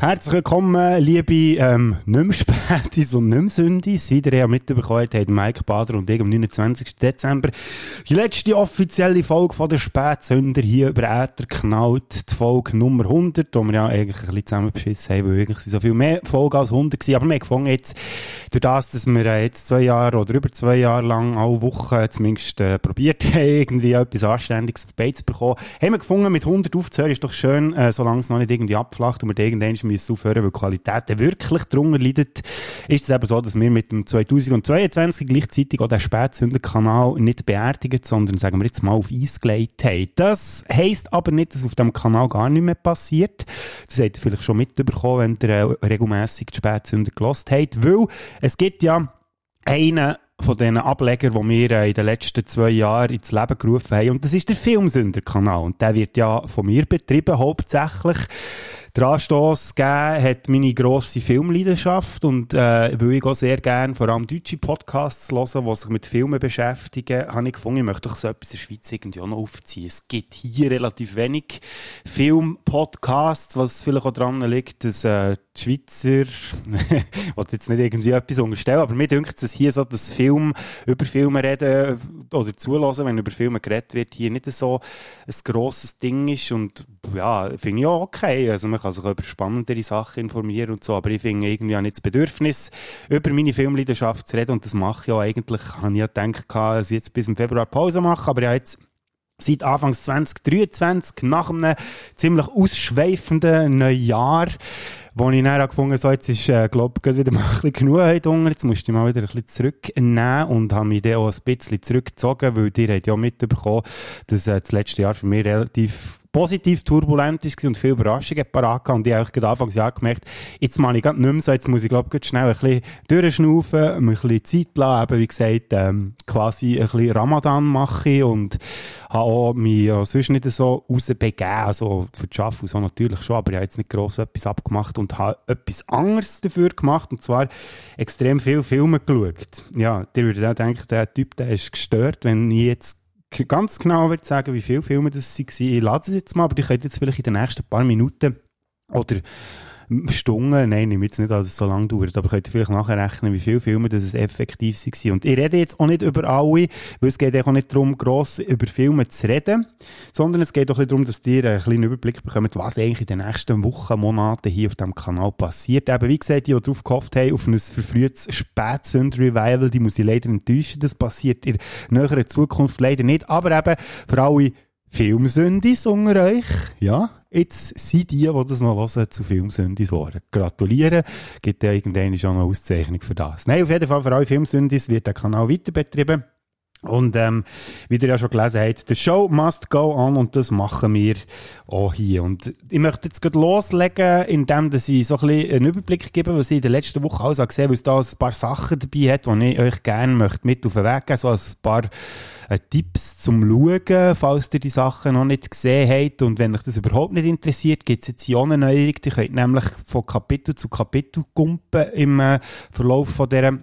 Herzlich willkommen, liebe ähm, Nimmspätis und Nimmsündis. Wie ihr ja mitbekommen haben Mike Bader und ich am 29. Dezember die letzte offizielle Folge von der Spätsünder hier über Äther knallt. Die Folge Nummer 100, wo wir ja eigentlich ein bisschen zusammenbeschissen haben, weil eigentlich so viel mehr Folgen als 100 waren. Aber wir haben gefunden jetzt, durch das, dass wir äh, jetzt zwei Jahre oder über zwei Jahre lang alle Wochen zumindest äh, probiert haben, irgendwie etwas Anständiges auf die zu bekommen, haben wir gefunden, mit 100 aufzuhören ist doch schön, äh, solange es noch nicht irgendwie abflacht und wir irgendwann müssen aufhören, weil die Qualität wirklich drunter leidet, ist es eben so, dass wir mit dem 2022 gleichzeitig auch den Spätsünderkanal nicht beerdigen, sondern sagen wir jetzt mal auf Eis gelegt haben. Das heisst aber nicht, dass auf dem Kanal gar nicht mehr passiert. Das habt ihr vielleicht schon mitbekommen, wenn ihr äh, regelmässig die Spätsünder gelost habt, weil es gibt ja einen von diesen Ablegern, die wir äh, in den letzten zwei Jahren ins Leben gerufen haben. Und das ist der Filmsünder-Kanal. Und der wird ja von mir betrieben, hauptsächlich. Der Anstoss gegeben hat meine grosse Filmleidenschaft und äh, weil ich auch sehr gerne vor allem deutsche Podcasts hören, die sich mit Filmen beschäftigen, habe ich gefunden, ich möchte doch so etwas in der Schweiz irgendwie auch noch aufziehen. Es gibt hier relativ wenig Film-Podcasts, was vielleicht auch daran liegt, dass äh, die Schweizer, ich will jetzt nicht irgendwie etwas unterstellen, aber mir denkt es hier so, dass Film über Filme reden oder zulassen, wenn über Filme geredet wird, hier nicht so ein grosses Ding ist. Und ja, finde ich auch okay. Also man kann sich über spannendere Sachen informieren und so, aber ich finde irgendwie auch nicht das Bedürfnis, über meine Filmleidenschaft zu reden. Und das mache ich ja eigentlich, habe ich ja gedacht, dass ich jetzt bis im Februar Pause mache, aber ja jetzt seit Anfangs 2023, nach einem ziemlich ausschweifenden Neujahr, wo ich dann gefunden habe, so jetzt ist, äh, glaub, wieder mal ein bisschen genug heute unter, jetzt musste ich mal wieder ein bisschen zurücknehmen und habe mich dann auch ein bisschen zurückgezogen, weil ihr habt ja mitbekommen, dass äh, das letzte Jahr für mich relativ positiv turbulent war und viele Überraschungen parat. Und ich habe gerade Anfangsjahr gemerkt, jetzt mache ich gerade nicht mehr so, jetzt muss ich glaube ich schnell ein bisschen durchschnaufen, ein bisschen Zeit lassen, eben wie gesagt, ähm, quasi ein bisschen Ramadan mache und habe auch mich ja sonst nicht so rausbegeben, also für die Schaffen so natürlich schon, aber ich habe jetzt nicht gross etwas abgemacht und habe etwas anderes dafür gemacht und zwar extrem viele Filme geschaut. Ja, der würde auch denken, der Typ, der ist gestört, wenn ich jetzt ganz genau sagen, wie viele Filme das waren. Ich lade es jetzt mal, aber die könnt jetzt vielleicht in den nächsten paar Minuten oder Stunden, nein, ich jetzt nicht, dass es so lange dauert, aber könnt ihr vielleicht nachher rechnen, wie viele Filme das effektiv waren. Und ich rede jetzt auch nicht über alle, weil es geht auch nicht darum, gross über Filme zu reden, sondern es geht auch darum, dass ihr einen kleinen Überblick bekommt, was eigentlich in den nächsten Wochen, Monaten hier auf dem Kanal passiert. Eben, wie gesagt, die, die darauf gehofft haben, auf ein verfrühtes Spätsünd-Revival, die muss ich leider enttäuschen. Das passiert in näherer Zukunft leider nicht. Aber eben, für alle Filmsündis unter euch, ja, Jetzt sind die, die das noch hören, zu Filmsündis geworden. Gratulieren. Gibt ja irgendeine schon eine Auszeichnung für das. Nein, auf jeden Fall für alle Filmsündis wird der Kanal weiter betrieben. Und ähm, wie ihr ja schon gelesen habt, the show must go on und das machen wir auch hier. Und ich möchte jetzt gerade loslegen, indem dass ich so ein bisschen einen Überblick gebe, was ich in der letzten Woche alles gesehen habe, weil es da ein paar Sachen dabei hat, die ich euch gerne möchte mit auf den Weg geben, so ein paar äh, Tipps zum Schauen, falls ihr die Sachen noch nicht gesehen habt. Und wenn euch das überhaupt nicht interessiert, gibt es jetzt Neuerung. Ihr könnt nämlich von Kapitel zu Kapitel kumpen im äh, Verlauf von dieser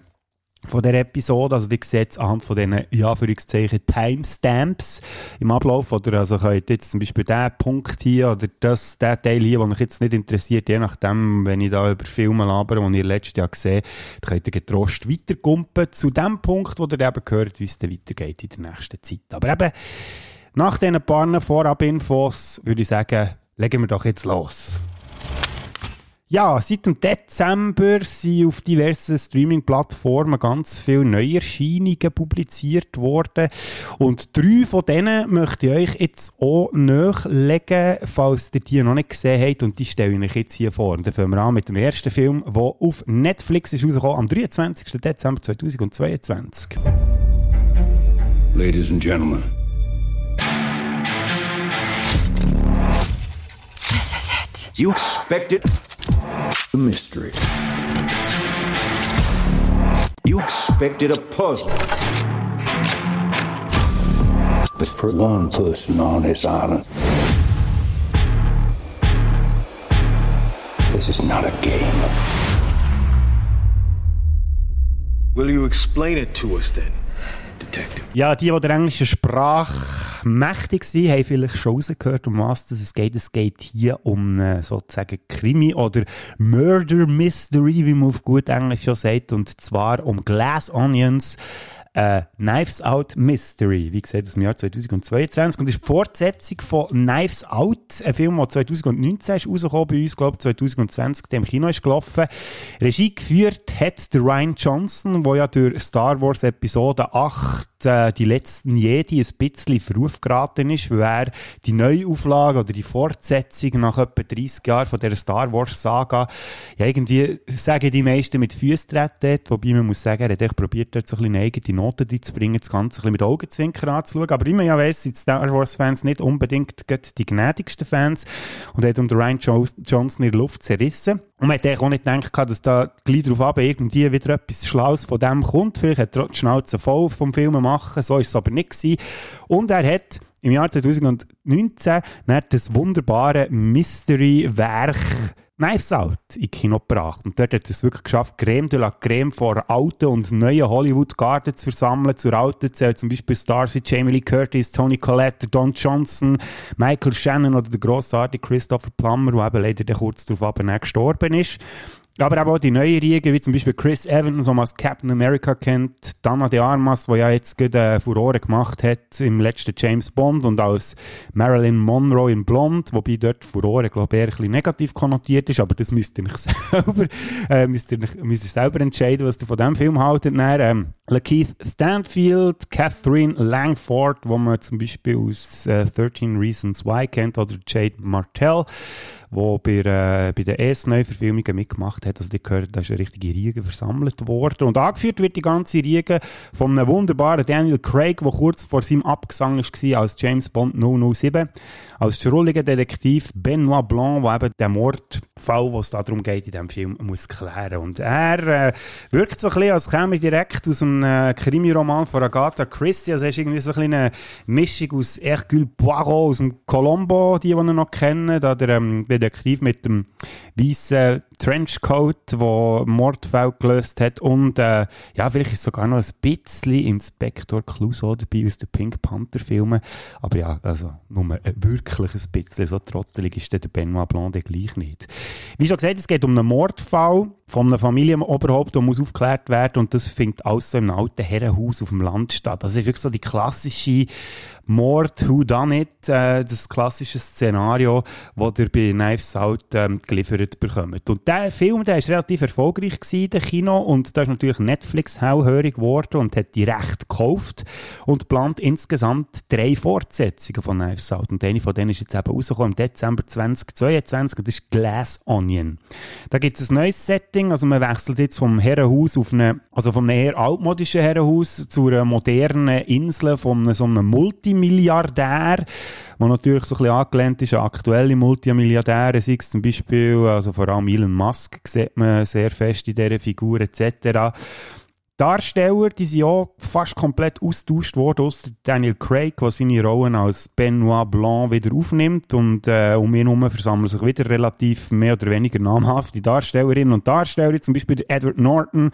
von der Episode. Also, die es anhand von diesen, ja, Anführungszeichen, Timestamps im Ablauf. Oder, also, könnt jetzt zum Beispiel diesen Punkt hier oder das, der Teil hier, der mich jetzt nicht interessiert, je nachdem, wenn ich da über Filme labere, die ihr letztes Jahr gesehen habt, könnt ihr getrost weiterkumpen zu dem Punkt, wo ihr eben gehört, wie es dann weitergeht in der nächsten Zeit. Aber eben, nach diesen paar Vorab-Infos würde ich sagen, legen wir doch jetzt los. Ja, seit dem Dezember sind auf diversen Streaming-Plattformen ganz viele Neuerscheinungen publiziert worden. Und drei von denen möchte ich euch jetzt auch nachlegen, falls ihr die noch nicht gesehen habt. Und die stelle ich euch jetzt hier vor. Und dann fangen wir an mit dem ersten Film, der auf Netflix ist rausgekommen am 23. Dezember 2022. Ladies and Gentlemen. This is it. You expected a mystery. You expected a puzzle. But for one person on this island, This is not a game. Will you explain it to us then? Ja, die, die der englischen Sprache mächtig sind, haben vielleicht schon rausgehört, um was es geht. Es geht hier um sozusagen Krimi oder Murder Mystery, wie man auf gut Englisch schon sagt, und zwar um Glass Onions, äh, Knives Out Mystery, wie gesagt, aus dem Jahr 2022 und ist die Fortsetzung von Knives Out, ein Film, der 2019 ist rausgekommen bei uns, glaube 2020, der im Kino ist gelaufen. Regie geführt hat der Ryan Johnson, der ja durch Star Wars Episode 8 äh, die letzten Jedi ein bisschen Verruf geraten ist, weil er die Neuauflage oder die Fortsetzung nach etwa 30 Jahren von der Star Wars Saga, ja irgendwie sagen die meisten mit Füßen treten, wobei man muss sagen, er hat echt probiert, dort so ein bisschen eine eigene Noten reinzubringen, das Ganze ein bisschen mit Augenzwinkern anzuschauen. Aber man ja weiss, sind Star Wars-Fans nicht unbedingt die gnädigsten Fans und hat unter Ryan Johnson in der Luft zerrissen. Und man hat auch nicht gedacht, dass da gleich darauf ab irgendwie wieder etwas Schlaues von dem kommt. Vielleicht hat er die Schnauze voll vom Film machen, so ist es aber nicht gewesen. Und er hat im Jahr 2019 das wunderbare Mystery-Werk Knives Out in Kino gebracht. Und dort hat es wirklich geschafft, Creme de la Creme vor alten und neuen Hollywood-Garden zu versammeln. Zur alten zählt zum Beispiel Stars wie Jamie Lee Curtis, Tony Collette, Don Johnson, Michael Shannon oder der grossartige Christopher Plummer, der eben leider kurz darauf gestorben ist. Aber auch die neuen Riegen, wie zum Beispiel Chris Evans, den man als Captain America kennt, Dana de Armas, der ja jetzt gerade äh, Furore gemacht hat im letzten James Bond und als Marilyn Monroe in Blond, wobei dort Furore, glaube ich, eher ein bisschen negativ konnotiert ist, aber das müsst ihr nicht selber, äh, müsst ihr, nicht, müsst ihr selber entscheiden, was ihr von diesem Film haltet. Dann, ähm, Lakeith Stanfield, Catherine Langford, wo man zum Beispiel aus äh, 13 Reasons Why kennt, oder Jade Martell, wo bei, äh, bei den ES-Neuverfilmungen mitgemacht hat. Also die gehört, da ist eine richtige Riege versammelt worden. Und angeführt wird die ganze Riege von einem wunderbaren Daniel Craig, der kurz vor seinem Abgesang war als James Bond 007. Als schrulliger Detektiv Benoit Blanc, der eben den Mordfall, wo es darum geht, in diesem Film muss klären. Und er äh, wirkt so ein bisschen, als käme direkt aus einem äh, Krimi-Roman von Agatha Christie. Also er ist irgendwie so ein eine Mischung aus Hercule Poirot, aus dem Colombo, die, die ihr noch kennen, da der ähm, Detektiv mit dem weißen Trenchcoat, der Mordfall gelöst hat und äh, ja, vielleicht ist sogar noch ein bisschen Inspektor Clouseau dabei aus den Pink Panther Filmen, aber ja, also nur wirklich ein bisschen, so trottelig ist der Benoit Blanc gleich nicht. Wie schon gesagt, es geht um einen Mordfall von einem Familienoberhaupt, der muss aufgeklärt werden und das findet alles so im alten Herrenhaus auf dem Land statt. Das ist wirklich so die klassische Mord, Who Done It, äh, das klassische Szenario, das ihr bei Knives Out ähm, geliefert bekommt. Und der Film, der ist relativ erfolgreich gewesen, der Kino, und da ist natürlich Netflix hellhörig geworden und hat die Rechte gekauft und plant insgesamt drei Fortsetzungen von Knives Out. Und eine von denen ist jetzt eben rausgekommen im Dezember 2022 und das ist Glass Onion. Da gibt es ein neues Setting, also man wechselt jetzt vom Herrenhaus auf eine, also vom eher altmodischen Herrenhaus zu einer modernen Insel von so einem Multi Multimilliardär, der natürlich so ein bisschen angelehnt ist an aktuelle Multimilliardäre, sei es zum Beispiel, also vor allem Elon Musk sieht man sehr fest in dieser Figur etc. Darsteller, die sind auch fast komplett austauscht worden, außer Daniel Craig, der seine Rollen als Benoit Blanc wieder aufnimmt und äh, um ihn herum versammeln sich wieder relativ mehr oder weniger namhafte Darstellerinnen und Darsteller, zum Beispiel Edward Norton,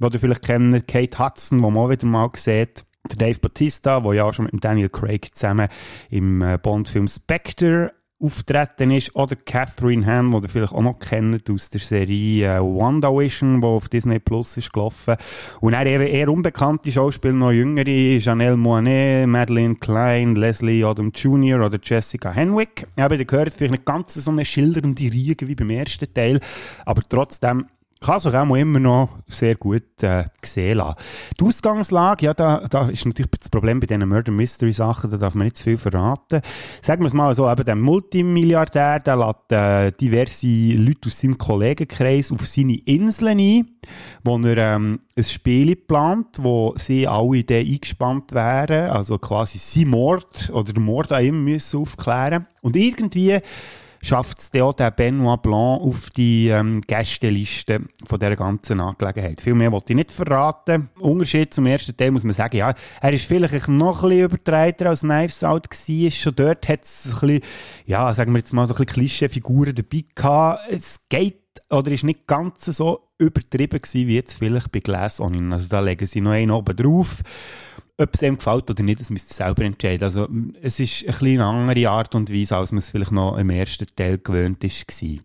den ihr vielleicht kennt, Kate Hudson, den man auch wieder mal sieht, der Dave Bautista, der ja auch schon mit Daniel Craig zusammen im äh, Bond-Film Spectre auftreten ist, oder Catherine Hahn, die ihr vielleicht auch noch kennt aus der Serie äh, WandaVision, die auf Disney Plus ist gelaufen. Und dann eben eher unbekannte Schauspieler, noch jüngere, Janelle Moinet, Madeleine Klein, Leslie Odom Jr. oder Jessica Henwick. Eben, ihr gehört vielleicht nicht ganz so eine schildernde Riege wie beim ersten Teil, aber trotzdem kann sich auch immer noch sehr gut äh, sehen lassen. Die Ausgangslage, ja, da, da ist natürlich das Problem bei diesen Murder Mystery Sachen, da darf man nicht zu viel verraten. Sagen wir es mal so, eben der Multimilliardär, der lädt äh, diverse Leute aus seinem Kollegenkreis auf seine Inseln ein, wo er ähm, ein Spiel plant, wo sie alle dann eingespannt wären, also quasi sein Mord oder der Mord an ihm müssen aufklären. Und irgendwie schafft es auch der Benoit Blanc auf die ähm, Gästeliste von dieser ganzen Angelegenheit. Viel mehr wollte ich nicht verraten. Unterschied zum ersten Teil muss man sagen, ja, er ist vielleicht noch ein bisschen übertreiter als Knives Out gewesen. Schon dort hat es ein bisschen, ja, sagen wir jetzt mal so ein bisschen Klischee-Figuren dabei gehabt. Es geht oder ist nicht ganz so übertrieben gewesen, wie jetzt vielleicht bei Glass Onion. Also da legen sie noch einen oben drauf. Ob es ihm gefällt oder nicht, das müsst ihr selber entscheiden. Also es ist ein eine andere Art und Weise, als man es vielleicht noch im ersten Teil gewöhnt ist. Die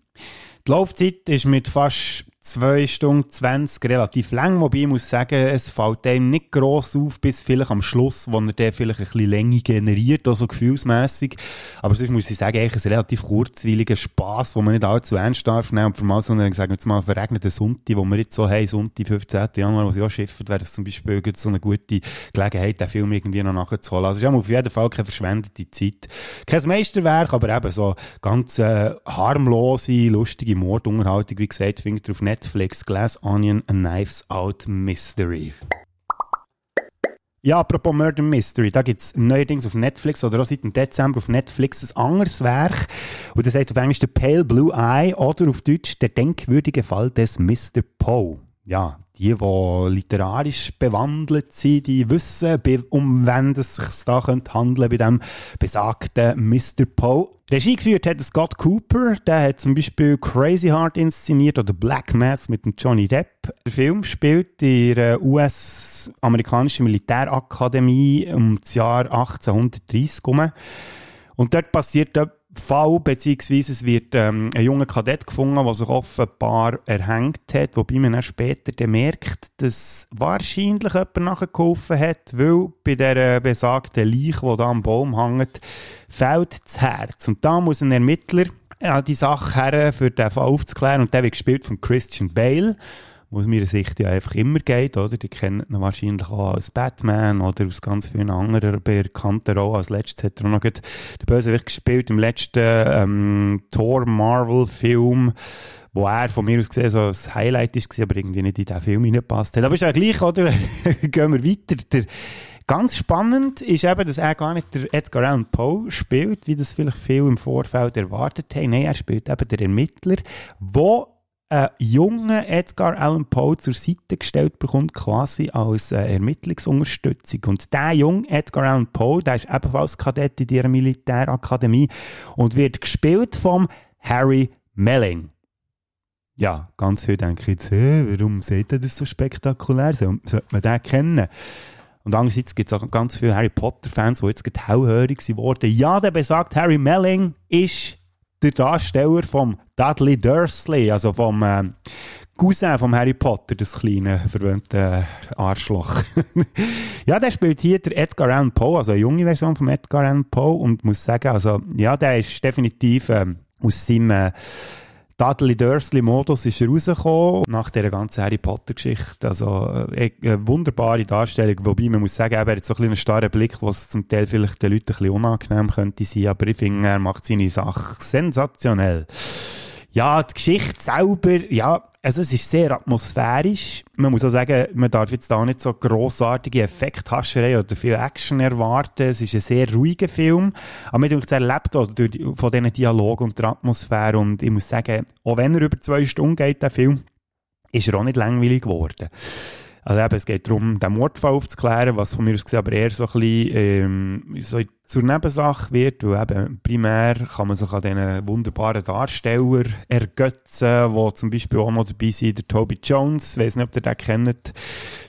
Laufzeit ist mit fast 2 Stunden 20 relativ lang, wobei ich muss sagen, es fällt einem nicht gross auf, bis vielleicht am Schluss, wo er dann vielleicht ein bisschen Länge generiert, also gefühlsmässig. Aber sonst muss ich sagen, eigentlich ein relativ kurzweiliger Spass, wo man nicht allzu ernst darf nehmen. Und vor allem so einen, sagen wir jetzt mal, verregneten Sonntag, wo wir jetzt so haben, Sonntag, 15. Januar, wo sie auch schiffen, wäre das zum Beispiel so eine gute Gelegenheit, den Film irgendwie noch nachzuholen. Also es ist auf jeden Fall keine verschwendete Zeit. Kein Meisterwerk, aber eben so ganz äh, harmlose, lustige Mordunterhaltung, wie gesagt, findet ihr auf Glass Onion A Knives Out Mystery. Ja, apropos Murder Mystery, da gibt es neuerdings auf Netflix oder auch seit dem Dezember auf Netflix ein anderes Werk. Und das heißt auf Englisch The Pale Blue Eye oder auf Deutsch Der denkwürdige Fall des Mr. Poe. Ja, die, die literarisch bewandelt sind, die wissen, um wen es sich da handeln bei dem besagten Mr. Poe. Regie geführt hat Scott Cooper, der hat zum Beispiel Crazy Heart inszeniert oder Black Mass mit Johnny Depp. Der Film spielt in der US-amerikanischen Militärakademie um das Jahr 1830 herum. Und dort passiert Fall, beziehungsweise es wird ähm, ein junger Kadett gefunden, der sich offenbar erhängt hat, wobei man dann später merkt, dass wahrscheinlich jemand nachgeholfen hat, weil bei der besagten Leiche, die da am Baum hängt, fehlt das Herz. Und da muss ein Ermittler ja, die Sache her, für den Fall aufzuklären, und der wird gespielt von Christian Bale es mir Sicht ja einfach immer geht, oder? Die kennen ihn wahrscheinlich auch als Batman oder aus ganz vielen anderen bekannten Rollen. Als letztes hat er noch den Bösewicht gespielt im letzten ähm, Thor-Marvel-Film wo er von mir aus gesehen so das Highlight ist, aber irgendwie nicht in diesen Film hineingepasst hat. Aber ist ja gleich, oder? Gehen wir weiter. Der, ganz spannend ist eben, dass er gar nicht der Edgar Allan Poe spielt, wie das vielleicht viele im Vorfeld erwartet haben. Nein, er spielt eben der Ermittler, der einen jungen Edgar Allan Poe zur Seite gestellt bekommt, quasi als äh, Ermittlungsunterstützung. Und der junge Edgar Allan Poe, der ist ebenfalls Kadett in ihrer Militärakademie und wird gespielt vom Harry Melling. Ja, ganz viel denke ich jetzt, hey, warum seht ihr das so spektakulär? Sollte man den kennen? Und andererseits gibt es auch ganz viele Harry Potter-Fans, die jetzt hellhörig geworden Ja, der besagt, Harry Melling ist der Darsteller vom Dudley Dursley, also vom äh, Cousin von Harry Potter, das kleine verwöhnte Arschloch. ja, der spielt hier der Edgar Allan Poe, also eine junge Version von Edgar Allan Poe und muss sagen, also ja, der ist definitiv äh, aus seinem äh, Dudley Dursley-Modus ist rausgekommen, nach dieser ganzen Harry Potter-Geschichte. Also, äh, eine wunderbare Darstellung, wobei man muss sagen, er hat so ein einen starren Blick, was zum Teil vielleicht den Leuten ein bisschen unangenehm könnte sein, aber ich finde, er macht seine Sache sensationell. Ja, die Geschichte selber, ja, also es ist sehr atmosphärisch. Man muss auch sagen, man darf jetzt da nicht so grossartige Effekthascherei oder viel Action erwarten. Es ist ein sehr ruhiger Film. Aber man denkt, er lebt also durch, von diesen Dialogen und der Atmosphäre. Und ich muss sagen, auch wenn er über zwei Stunden geht, der Film, ist er auch nicht langweilig geworden. Also eben, es geht darum, den Mordfall aufzuklären, was von mir aus gesehen aber eher so ein bisschen ähm, so zur Nebensache wird, weil eben primär kann man sich an diesen wunderbaren Darsteller ergötzen, wo zum Beispiel auch noch dabei sind, der Toby Jones, ich weiß nicht, ob ihr den kennt,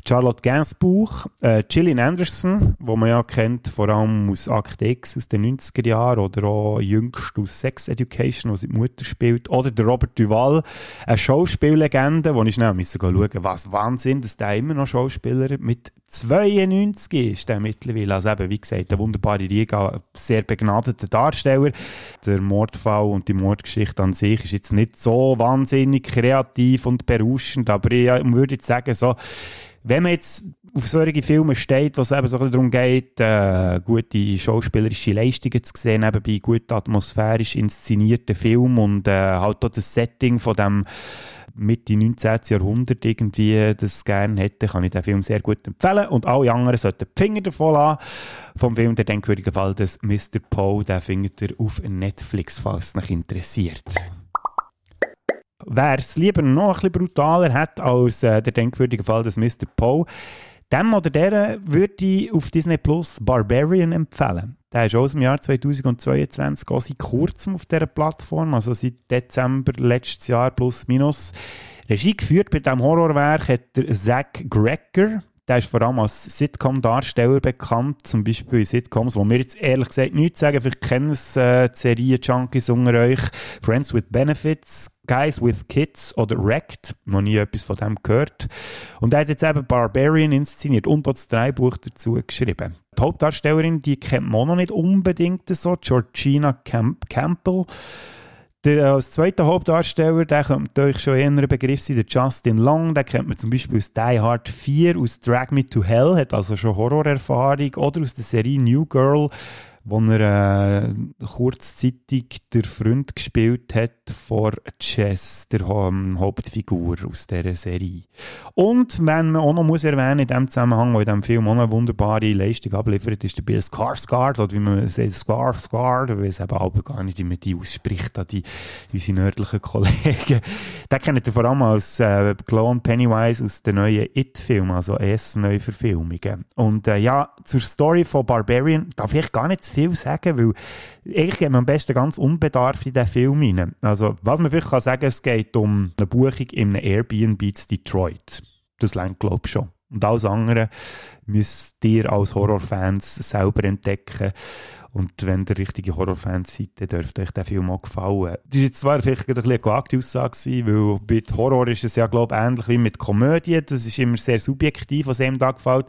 Charlotte Gainsbourg, äh, Gillian Anderson, wo man ja kennt, vor allem aus Act X aus den 90er Jahren oder auch jüngst aus Sex Education, wo sie die Mutter spielt, oder der Robert Duval, eine Schauspiellegende, wo ich schnell müssen schauen was Wahnsinn, dass der immer noch Schauspieler mit 92 ist der mittlerweile. Also eben, wie gesagt, eine wunderbare Riga, sehr begnadeter Darsteller. Der Mordfall und die Mordgeschichte an sich ist jetzt nicht so wahnsinnig kreativ und berauschend, aber ich würde jetzt sagen, so, wenn man jetzt auf solche Filme steht, wo es eben so darum geht, äh, gute schauspielerische Leistungen zu sehen, eben bei gut atmosphärisch inszenierten Filmen und äh, halt auch das Setting von dem Mitte 19. Jahrhundert irgendwie das gerne hätte, kann ich den Film sehr gut empfehlen. Und alle anderen sollten die Finger davon lassen. Vom Film «Der denkwürdige Fall des Mr. Poe», den findet ihr auf Netflix, falls es euch interessiert. Wer es lieber noch ein bisschen brutaler hat als äh, «Der denkwürdige Fall des Mr. Poe», dem oder der würde ich auf Disney Plus Barbarian empfehlen. Der ist aus dem Jahr 2022, auch seit kurzem auf dieser Plattform, also seit Dezember letztes Jahr plus minus. Regie geführt bei diesem Horrorwerk hat der Zach Greger. Der ist vor allem als Sitcom-Darsteller bekannt, zum Beispiel in Sitcoms, wo wir jetzt ehrlich gesagt nichts sagen. Vielleicht kennen es äh, die Serie-Junkies unter euch. Friends with Benefits, Guys with Kids oder Wrecked. Noch nie etwas von dem gehört. Und er hat jetzt eben Barbarian inszeniert und auch das Drehbuch dazu geschrieben. Die Hauptdarstellerin, die kennt man noch nicht unbedingt so, Georgina Camp Campbell. Der, äh, als zweiter Hauptdarsteller, der könnte euch schon eher ein Begriff sein, der Justin Long, den kennt man zum Beispiel aus Die Hard 4, aus Drag Me to Hell, hat also schon Horrorerfahrung, oder aus der Serie New Girl, wo er äh, kurzzeitig der Freund gespielt hat von Chess, der ähm, Hauptfigur aus dieser Serie. Und wenn man auch noch muss erwähnen in dem Zusammenhang, wo in diesem Film auch eine wunderbare Leistung abliefert, ist der Bill Skarsgård, oder wie man sagt, Skarsgård, ich weiß eben aber gar nicht, wie man die ausspricht, die, unsere nördlichen Kollegen. Den kennt ihr vor allem als äh, Clone Pennywise aus den neuen It-Filmen, also S-Neuverfilmungen. Und äh, ja, zur Story von Barbarian darf ich gar nicht viel sagen, weil eigentlich geht man am besten ganz unbedarft in diesen Film rein. Also, was man vielleicht kann sagen, es geht um eine Buchung in einem Airbnb in Detroit. Das längt, glaube ich, schon. Und alles andere müsst ihr als Horrorfans selber entdecken. Und wenn ihr richtige Horrorfans seid, dann dürfte euch der Film auch gefallen. Das war zwar vielleicht ein bisschen eine gewagte Aussage, weil mit Horror ist es ja, glaube ich, ähnlich wie mit Komödie. Das ist immer sehr subjektiv, was einem da gefällt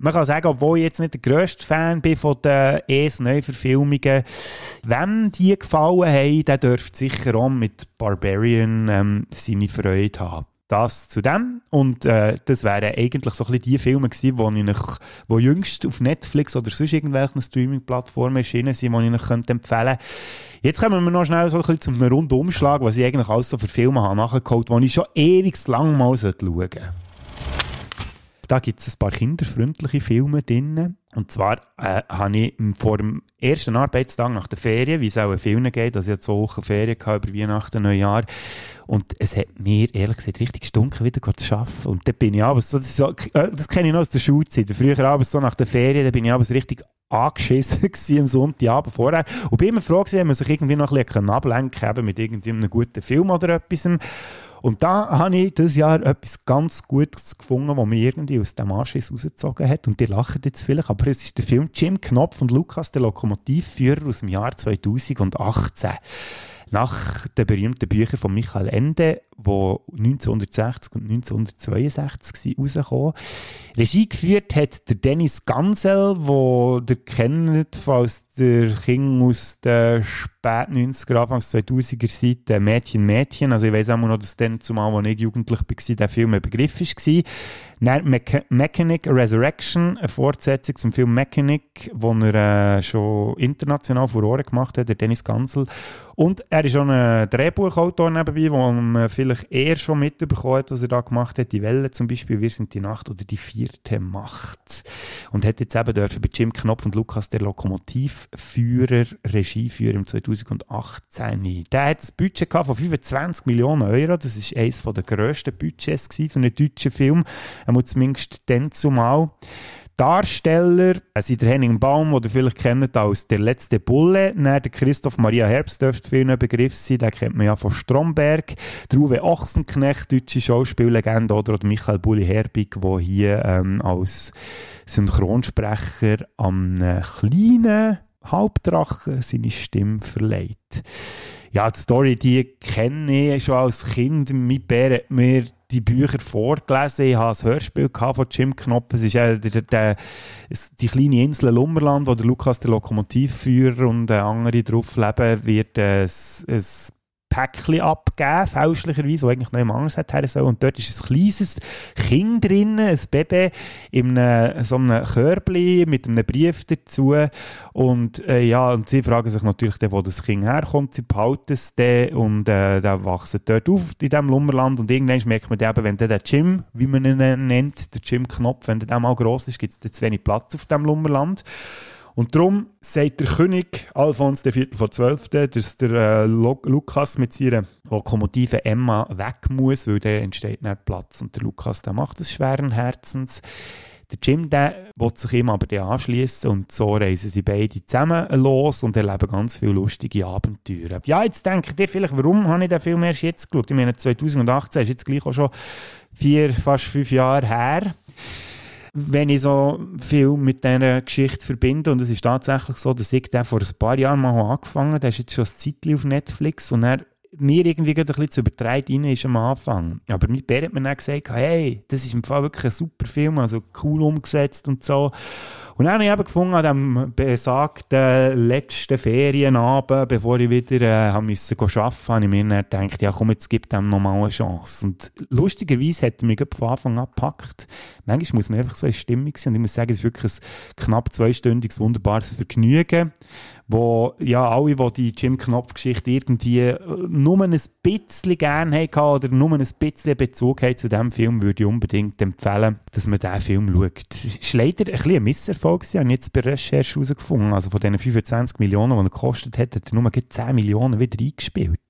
man kann sagen, obwohl ich jetzt nicht der grösste Fan bin von den ES-Neuverfilmungen, wenn die gefallen haben, dann dürfte sicher auch mit Barbarian ähm, seine Freude haben. Das zu dem. Und äh, das wären eigentlich so ein bisschen die Filme gewesen, die ich noch, wo jüngst auf Netflix oder sonst irgendwelchen Streaming-Plattformen erschienen sind, die ich könnte empfehlen Jetzt kommen wir noch schnell so ein bisschen zum Rundumschlag, was ich eigentlich alles so für Filme habe nachgeholt, die ich schon ewig lang mal schauen sollte. Da gibt es ein paar kinderfreundliche Filme drin. Und zwar äh, habe ich vor dem ersten Arbeitstag nach der Ferien, wie es auch in Filmen geht, also ich hatte zwei Wochen Ferien gehabt über Weihnachten, Neujahr. Und es hat mir, ehrlich gesagt, richtig stunken, wieder zu arbeiten. Und dann bin ich abends, so, das, so, äh, das kenne ich noch aus der Schulzeit. Früher abends so nach der Ferien, da bin ich abends richtig angeschissen am Sonntagabend vorher. Und bin immer froh gewesen, wenn man sich irgendwie noch ein bisschen ablenken kann, mit irgendeinem guten Film oder etwas. Und da habe ich dieses Jahr etwas ganz Gutes gefunden, was mich irgendwie aus dem Anschiss rausgezogen hat. Und die lachen jetzt vielleicht, aber es ist der Film Jim Knopf und Lukas, der Lokomotivführer aus dem Jahr 2018 nach den berühmten Büchern von Michael Ende, die 1960 und 1962 rausgekommen Regie geführt hat der Dennis Gansel, wo der kennt, falls der King aus den spät 90er, Anfangs 2000er Zeit, Mädchen, Mädchen. Also ich weiß auch noch, dass dann zumal, als ich jugendlich war, der Film ein Begriff war. Dann Me Mechanic Resurrection, eine Fortsetzung zum Film Mechanic, wo er äh, schon international Furore gemacht hat, der Dennis Gansel. Und er ist schon ein Drehbuchautor nebenbei, wo man vielleicht eher schon mitbekommen hat, was er da gemacht hat. Die Welle zum Beispiel, Wir sind die Nacht oder die vierte Macht. Und hat jetzt eben dürfen bei Jim Knopf und Lukas, der Lokomotivführer, Regieführer im 2018. Der hat ein Budget von 25 Millionen Euro. Das ist eines der grössten Budgets für einen deutschen Film. Er muss zumindest dann zumal. Darsteller also der Henning Baum, den ihr vielleicht kennt als «Der letzte Bulle», dann der Christoph Maria Herbst dürfte für einen Begriff sein, den kennt man ja von Stromberg, der Uwe Ochsenknecht, deutsche Schauspiellegende, oder, Michael Bulli-Herbig, der hier ähm, als Synchronsprecher am kleinen Hauptdrachen seine Stimme verleiht. Ja, die Story, die kenne ich schon als Kind. Mein Bär hat mir die Bücher vorgelesen. Ich habe ein Hörspiel von Jim Knopf. Es ist äh, der, der, die kleine Insel Lummerland, wo der Lukas, der Lokomotivführer und äh, andere drauf leben, wird äh, ein, ein Päckchen abgeben, fälschlicherweise, wo eigentlich noch jemand anderes hat sollen. Und dort ist ein kleines Kind drin, ein Baby, in einem, so einem Körbchen mit einem Brief dazu. Und, äh, ja, und sie fragen sich natürlich dann, wo das Kind herkommt. Sie behalten es dann und, äh, dann wachsen dort auf in diesem Lummerland. Und irgendwann merkt man dann eben, wenn der Jim, wie man ihn nennt, der Jim Knopf, wenn der mal gross ist, gibt es zu wenig Platz auf diesem Lummerland. Und darum sagt der König Alfons IV. von 12., dass der äh, Lukas mit seiner Lokomotive Emma weg muss, weil dann entsteht nicht Platz. Und der Lukas der macht es schweren Herzens. Der Jim, der will sich ihm aber anschließen und so reisen sie beide zusammen los und erleben ganz viele lustige Abenteuer. Ja, jetzt denkt ihr vielleicht, warum habe ich den Film erst jetzt geschaut? Ich meine, 2018 ist jetzt gleich auch schon vier, fast fünf Jahre her wenn ich so viel mit dieser Geschichte verbinde, und es ist tatsächlich so, dass ich den vor ein paar Jahren mal angefangen habe, der ist jetzt schon ein Zeitchen auf Netflix und er mir irgendwie ein bisschen zu übertreiben ist am Anfang. Aber mit Bär hat mir dann gesagt, hey, das ist im Fall wirklich ein super Film, also cool umgesetzt und so. Und dann habe ich eben gefunden, an dem besagten letzten Ferienabend, bevor ich wieder äh, müssen arbeiten musste, habe ich mir dann gedacht, ja komm, jetzt gib dem nochmal eine Chance. Und lustigerweise hat er mich von Anfang an gepackt. Manchmal muss man einfach so in Stimmung sein. Und ich muss sagen, es ist wirklich ein knapp zweistündiges, wunderbares Vergnügen wo ja alle, die die Jim Knopf-Geschichte irgendwie äh, nur ein bisschen gerne hatten oder nur ein bisschen Bezug haben zu diesem Film, würde ich unbedingt empfehlen, dass man diesen Film schaut. Es war leider ein bisschen ein Misserfolg, ich habe jetzt bei Recherche herausgefunden. Also von diesen 25 Millionen, die er gekostet hat, hat er nur 10 Millionen wieder eingespielt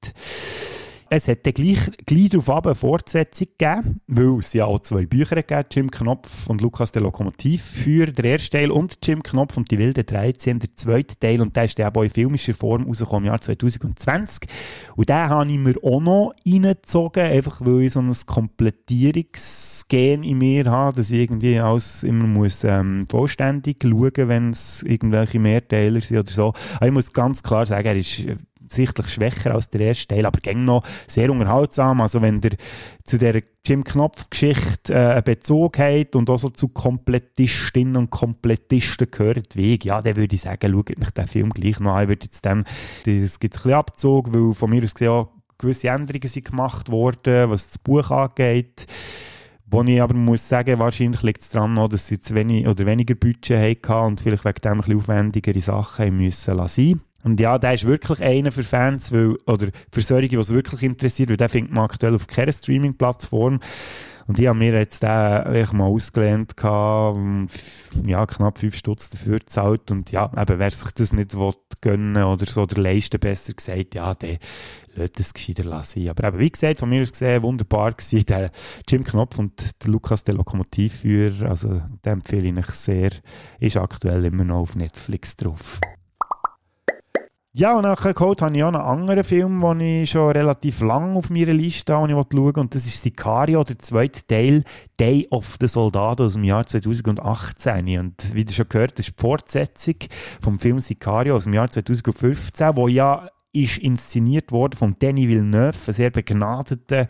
es hat dann gleich, gleich darauf eine Fortsetzung gegeben, weil es ja auch zwei Bücher gegeben Jim Knopf und Lukas der Lokomotiv für den ersten Teil und Jim Knopf und die wilden 13, der zweite Teil und der ist dann auch in filmischer Form rausgekommen im Jahr 2020 und den habe ich mir auch noch reingezogen, einfach weil ich so ein Komplettierungsgen in mir habe, dass ich irgendwie alles immer muss ähm, vollständig schauen, wenn es irgendwelche Mehrteiler sind oder so. Aber ich muss ganz klar sagen, er ist sichtlich schwächer als der erste Teil, aber gäng noch sehr unterhaltsam. Also wenn der zu der Jim Knopf-Geschichte äh, einen Bezug hat und auch so zu Komplettistinnen und Komplettisten gehört wie ich, ja, dann würde ich sagen, schaut mich den Film gleich noch an. Ich würde jetzt dem, es gibt ein bisschen Abzug, weil von mir aus gesehen gewisse Änderungen sind gemacht worden, was das Buch angeht. Wo ich aber muss sagen, wahrscheinlich liegt es daran, dass sie zu wenig oder weniger Budget hatten und vielleicht wegen dem ein bisschen aufwendigere Sachen müssen lassen. Und ja, der ist wirklich einer für Fans, weil, oder für solche, die es wirklich interessiert, weil der findet man aktuell auf keiner Streaming-Plattform. Und ich habe mir jetzt den mal ausgelehnt gehabt, ja, knapp fünf Stutz dafür gezahlt. Und ja, eben, wer sich das nicht will gönnen oder so, oder leisten, besser gesagt, ja, der lässt das gescheiter lassen. Aber eben, wie gesagt, von mir aus gesehen, wunderbar gewesen, der Jim Knopf und der Lukas, der Lokomotivführer, also, den empfehle ich euch sehr, ist aktuell immer noch auf Netflix drauf. Ja, und nachher geholt habe ich auch einen anderen Film, den ich schon relativ lang auf meiner Liste habe, den ich schauen und das ist Sicario, der zweite Teil, Day of the Soldato aus dem Jahr 2018. Und wie du schon gehört, das ist die Fortsetzung vom Film Sicario aus dem Jahr 2015, wo ja ist inszeniert worden von Danny Villeneuve, ein sehr begnadeter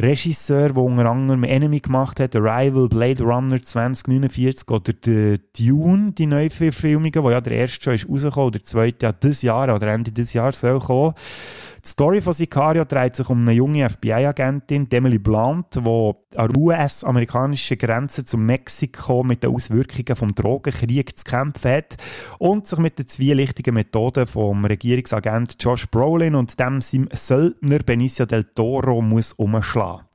Regisseur, der unter anderem Enemy gemacht hat, Arrival, Blade Runner 2049 oder The Dune, die neue Verfilmungen, wo ja der erste schon ist rausgekommen, der zweite ja dieses Jahr oder Ende dieses Jahres soll kommen. Die Story von Sicario dreht sich um eine junge FBI-Agentin, Emily Blunt, die an der US-amerikanischen Grenze zu Mexiko mit den Auswirkungen vom Drogenkrieg zu kämpfen hat und sich mit den zwielichtigen Methoden vom Regierungsagent Josh Brolin und dem seinem Söldner Benicio del Toro muss umschlagen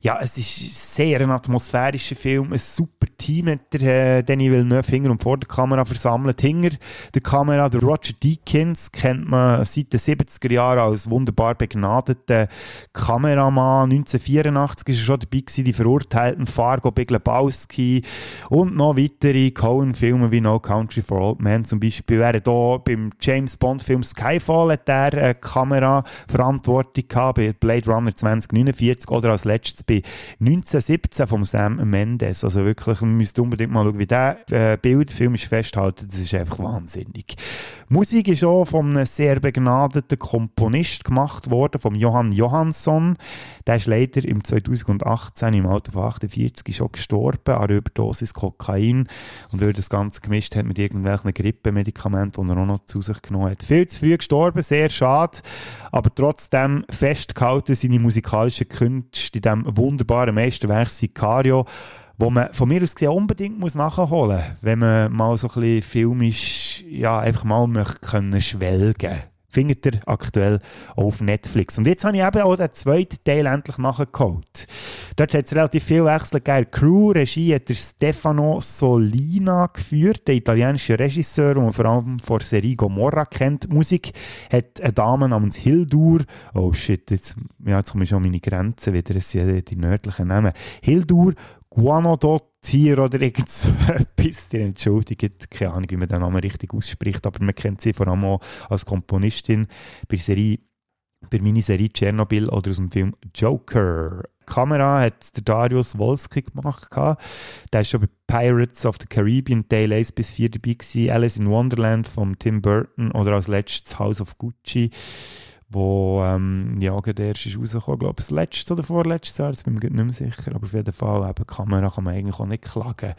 ja, es ist sehr ein atmosphärischer Film, ein super Team mit der äh, Danny Villeneuve hinter und vor der Kamera versammelt. Hinter der Kamera, der Roger Deakins, kennt man seit den 70er Jahren als wunderbar begnadeter Kameramann. 1984 ist er schon dabei gewesen, die verurteilten Fargo, Big Lebowski und noch weitere Cohen-Filme wie No Country for Old Men zum Beispiel. Hat hier beim James Bond-Film Skyfall hat er eine Kamera Verantwortung gehabt, bei Blade Runner 2049 oder als letztes bei 1917 vom Sam Mendes. Also wirklich, man müsste unbedingt mal schauen, wie der äh, Bildfilm ist festhalten. Das ist einfach wahnsinnig. Musik ist auch von einem sehr begnadeten Komponist gemacht worden, vom Johann Johansson. Der ist leider im 2018 im Alter von 48 schon gestorben an einer Überdosis Kokain und weil das Ganze gemischt hat mit irgendwelchen Grippemedikamenten, die er auch noch zu sich genommen hat. Viel zu früh gestorben, sehr schade, aber trotzdem festgehalten seine musikalischen Künste in diesem wunderbaren Meisterwerk Sicario, wo man von mir aus gesehen unbedingt muss nachholen muss, wenn man mal so ein bisschen filmisch, ja, einfach mal können schwelgen findet ihr aktuell auf Netflix. Und jetzt habe ich eben auch den zweiten Teil endlich nachgeholt. Dort hat es relativ viel Wechsel gegeben. Crew, Regie hat der Stefano Solina geführt, der italienische Regisseur, den man vor allem vor Serie Gomorra kennt. Musik hat eine Dame namens Hildur, oh shit, jetzt, ja, jetzt komme ich schon an meine Grenzen wieder, es sind die nördlichen Namen. Hildur Guanodot-Tier oder irgend so etwas. Die entschuldigt, keine Ahnung, wie man den Namen richtig ausspricht, aber man kennt sie vor allem auch als Komponistin bei Serie bei Miniserie Tschernobyl oder aus dem Film Joker. Kamera hat der Darius Wolski gemacht. Der war schon bei Pirates of the Caribbean Teil 1 bis 4 dabei Alice in Wonderland von Tim Burton oder als letztes House of Gucci wo ähm, ja, der erste ist rausgekommen, glaube ich, das letzte oder vorletztes Jahr, jetzt bin ich mir nicht mehr sicher, aber auf jeden Fall, eben, Kamera kann man eigentlich auch nicht klagen.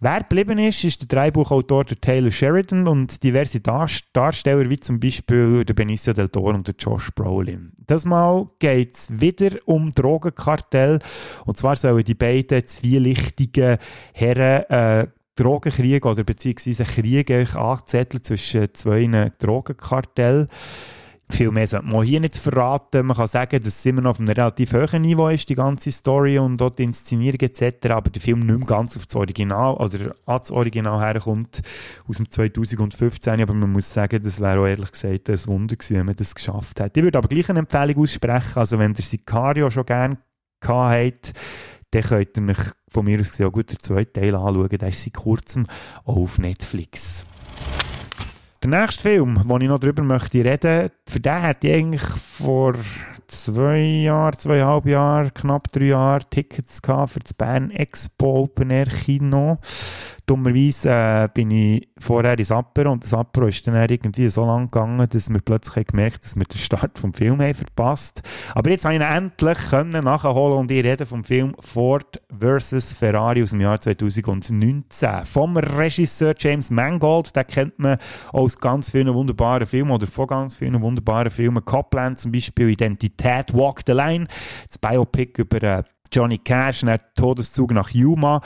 Wer geblieben ist, ist der Dreibuchautor der Taylor Sheridan und diverse Dar Darsteller, wie zum Beispiel der Benicio del Toro und der Josh Brolin. Das Mal geht es wieder um Drogenkartell und zwar sollen die beiden zwielichtigen Herren äh, Drogenkrieg oder beziehungsweise Krieg angezettelt zwischen zwei Drogenkartellen. Viel mehr sollte man hier nicht verraten. Man kann sagen, dass es immer noch auf einem relativ hohen Niveau ist, die ganze Story und dort die Inszenierung etc., aber der Film nicht mehr ganz auf das Original oder ans Original herkommt aus dem 2015, aber man muss sagen, das wäre auch ehrlich gesagt ein Wunder gewesen, wenn man das geschafft hätte. Ich würde aber gleich eine Empfehlung aussprechen, also wenn der Sicario schon gerne gehabt hat, dann könnt ihr euch von mir aus gesehen auch gut den zweiten Teil anschauen, der ist seit kurzem auch auf Netflix. Der nächste Film, den ich noch darüber möchte reden, für den hätte ich eigentlich vor zwei Jahren, zweieinhalb Jahren, knapp drei Jahren Tickets gehabt für das Bern Expo Open Air Kino. Dummerweise äh, bin ich vorher ins Apero und das Apero ist dann irgendwie so lang gegangen, dass wir plötzlich gemerkt haben, dass wir den Start vom Film haben verpasst. Aber jetzt habe ich ihn endlich können nachholen und ich rede vom Film Ford vs. Ferrari aus dem Jahr 2019 vom Regisseur James Mangold. Den kennt man aus ganz vielen wunderbaren Filmen oder von ganz vielen wunderbaren Filmen. Copland zum Beispiel, Identität, Walk the Line, das Biopic über äh, Johnny Cash, dann Todeszug nach Yuma,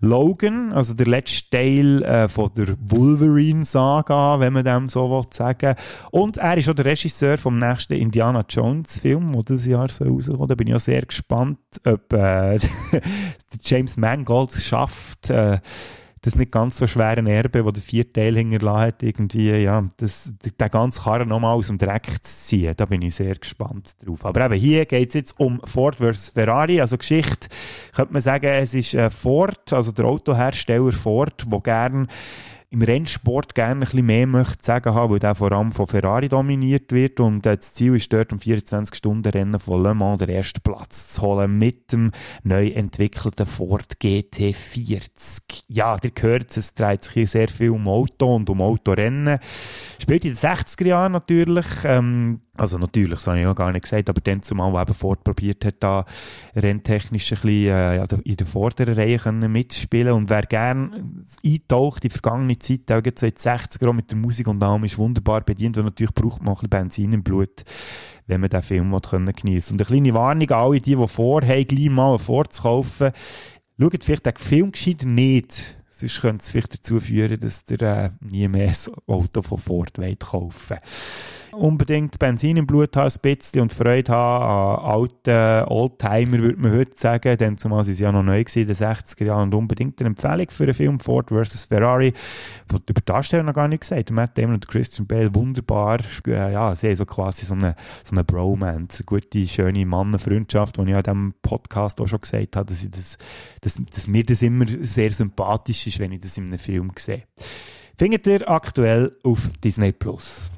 Logan, also der letzte Teil äh, von der Wolverine-Saga, wenn man dem so will sagen Und er ist auch der Regisseur vom nächsten Indiana Jones-Film, der dieses Jahr so rauskommt. Da bin ich auch sehr gespannt, ob äh, James Mangold es schafft, äh, das nicht ganz so schwere Erbe, wo der vierte Teil hat, irgendwie, ja, das, den ganzen Karren nochmal aus dem Dreck zu ziehen. Da bin ich sehr gespannt drauf. Aber eben hier geht es jetzt um Ford vs. Ferrari. Also Geschichte, könnte man sagen, es ist äh, Ford, also der Autohersteller Ford, der gerne im Rennsport gerne ein bisschen mehr möchte sagen haben, weil der vor allem von Ferrari dominiert wird und äh, das Ziel ist dort, um 24-Stunden-Rennen von Le Mans den ersten Platz zu holen mit dem neu entwickelten Ford GT40. Ja, ihr gehört es, dreht sich hier sehr viel um Auto und um Autorennen. Spielt in den 60er Jahren natürlich. Ähm, also natürlich, das habe ich ja gar nicht gesagt, aber dann zumal, wo eben Ford probiert hat, da renntechnisch ein bisschen äh, in der vorderen Reihe können mitspielen und wer gerne eintaucht in die vergangene Zeit, auch seit 60 Jahren mit der Musik und allem, ist wunderbar bedient, weil natürlich braucht man ein bisschen Benzin im Blut, wenn man diesen Film können geniessen. Und eine kleine Warnung an alle, die, die vorhaben, gleich mal vorzukaufen, schaut vielleicht den Film gescheiter nicht, sonst könnte es vielleicht dazu führen, dass ihr äh, nie mehr ein Auto von Ford kaufen. wollt unbedingt Benzin im Blut haben, ein bisschen, und Freude haben an alten Oldtimer, würde man heute sagen, denn zumal sie ja noch neu in den 60er Jahren, und unbedingt eine Empfehlung für einen Film Ford vs. Ferrari, über Darsteller noch gar nicht gesagt, Matt Damon und Christian Bale, wunderbar, ja, sie haben so quasi so eine, so eine Bromance, eine gute, schöne Mannenfreundschaft, die ich an diesem Podcast auch schon gesagt habe, dass, ich das, dass, dass mir das immer sehr sympathisch ist, wenn ich das in einem Film sehe. Findet ihr aktuell auf Disney Plus.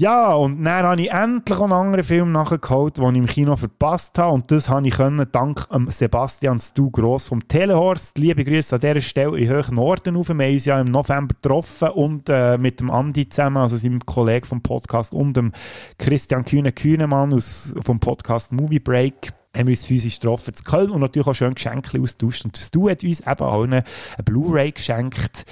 Ja, und dann habe ich endlich einen anderen Film nachgeholt, den ich im Kino verpasst habe. Und das habe ich können, dank Sebastian Stu Gross vom Telehorst. Liebe Grüße an dieser Stelle in hohen Norden auf. Wir haben uns ja im November getroffen und äh, mit dem Andi zusammen, also seinem Kollegen vom Podcast, und dem Christian Kühne-Kühnemann vom Podcast Movie Break haben wir uns physisch getroffen zu Köln und natürlich auch schön Geschenke austauscht. Und Stu hat uns eben auch eine Blu-ray geschenkt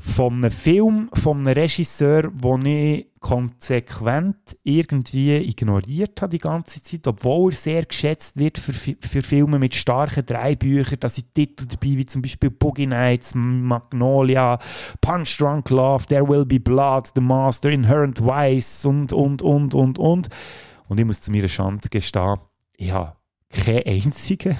von einem Film, von einem Regisseur, den ich konsequent irgendwie ignoriert habe die ganze Zeit, obwohl er sehr geschätzt wird für, für Filme mit starken Dreibüchern. Da sind Titel dabei, wie zum Beispiel Boogie Nights, Magnolia, Punch Drunk Love, There Will Be Blood, The Master, Inherent Vice und, und, und, und, und. Und ich muss zu meiner Schande gestehen, ich habe keinen einzigen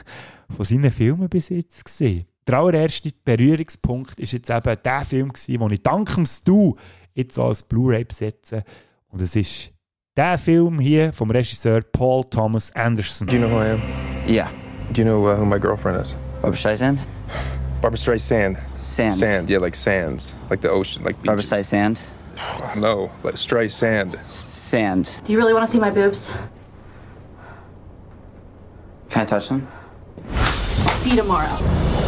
von seinen Filmen bis jetzt gesehen der allererste Berührungspunkt ist jetzt eben der Film gewesen, den ich dank dem Stu jetzt als Blu-ray besetze. Und es ist der Film hier vom Regisseur Paul Thomas Anderson. Do you know who I am? Yeah. Do you know uh, who my girlfriend is? Barbara Streisand? Barbara Streisand. Sand. Sand, yeah, like sands, like the ocean, like Barbara beaches. Streisand? No, like Streisand. Sand. Do you really want to see my boobs? Can I touch them? See you tomorrow.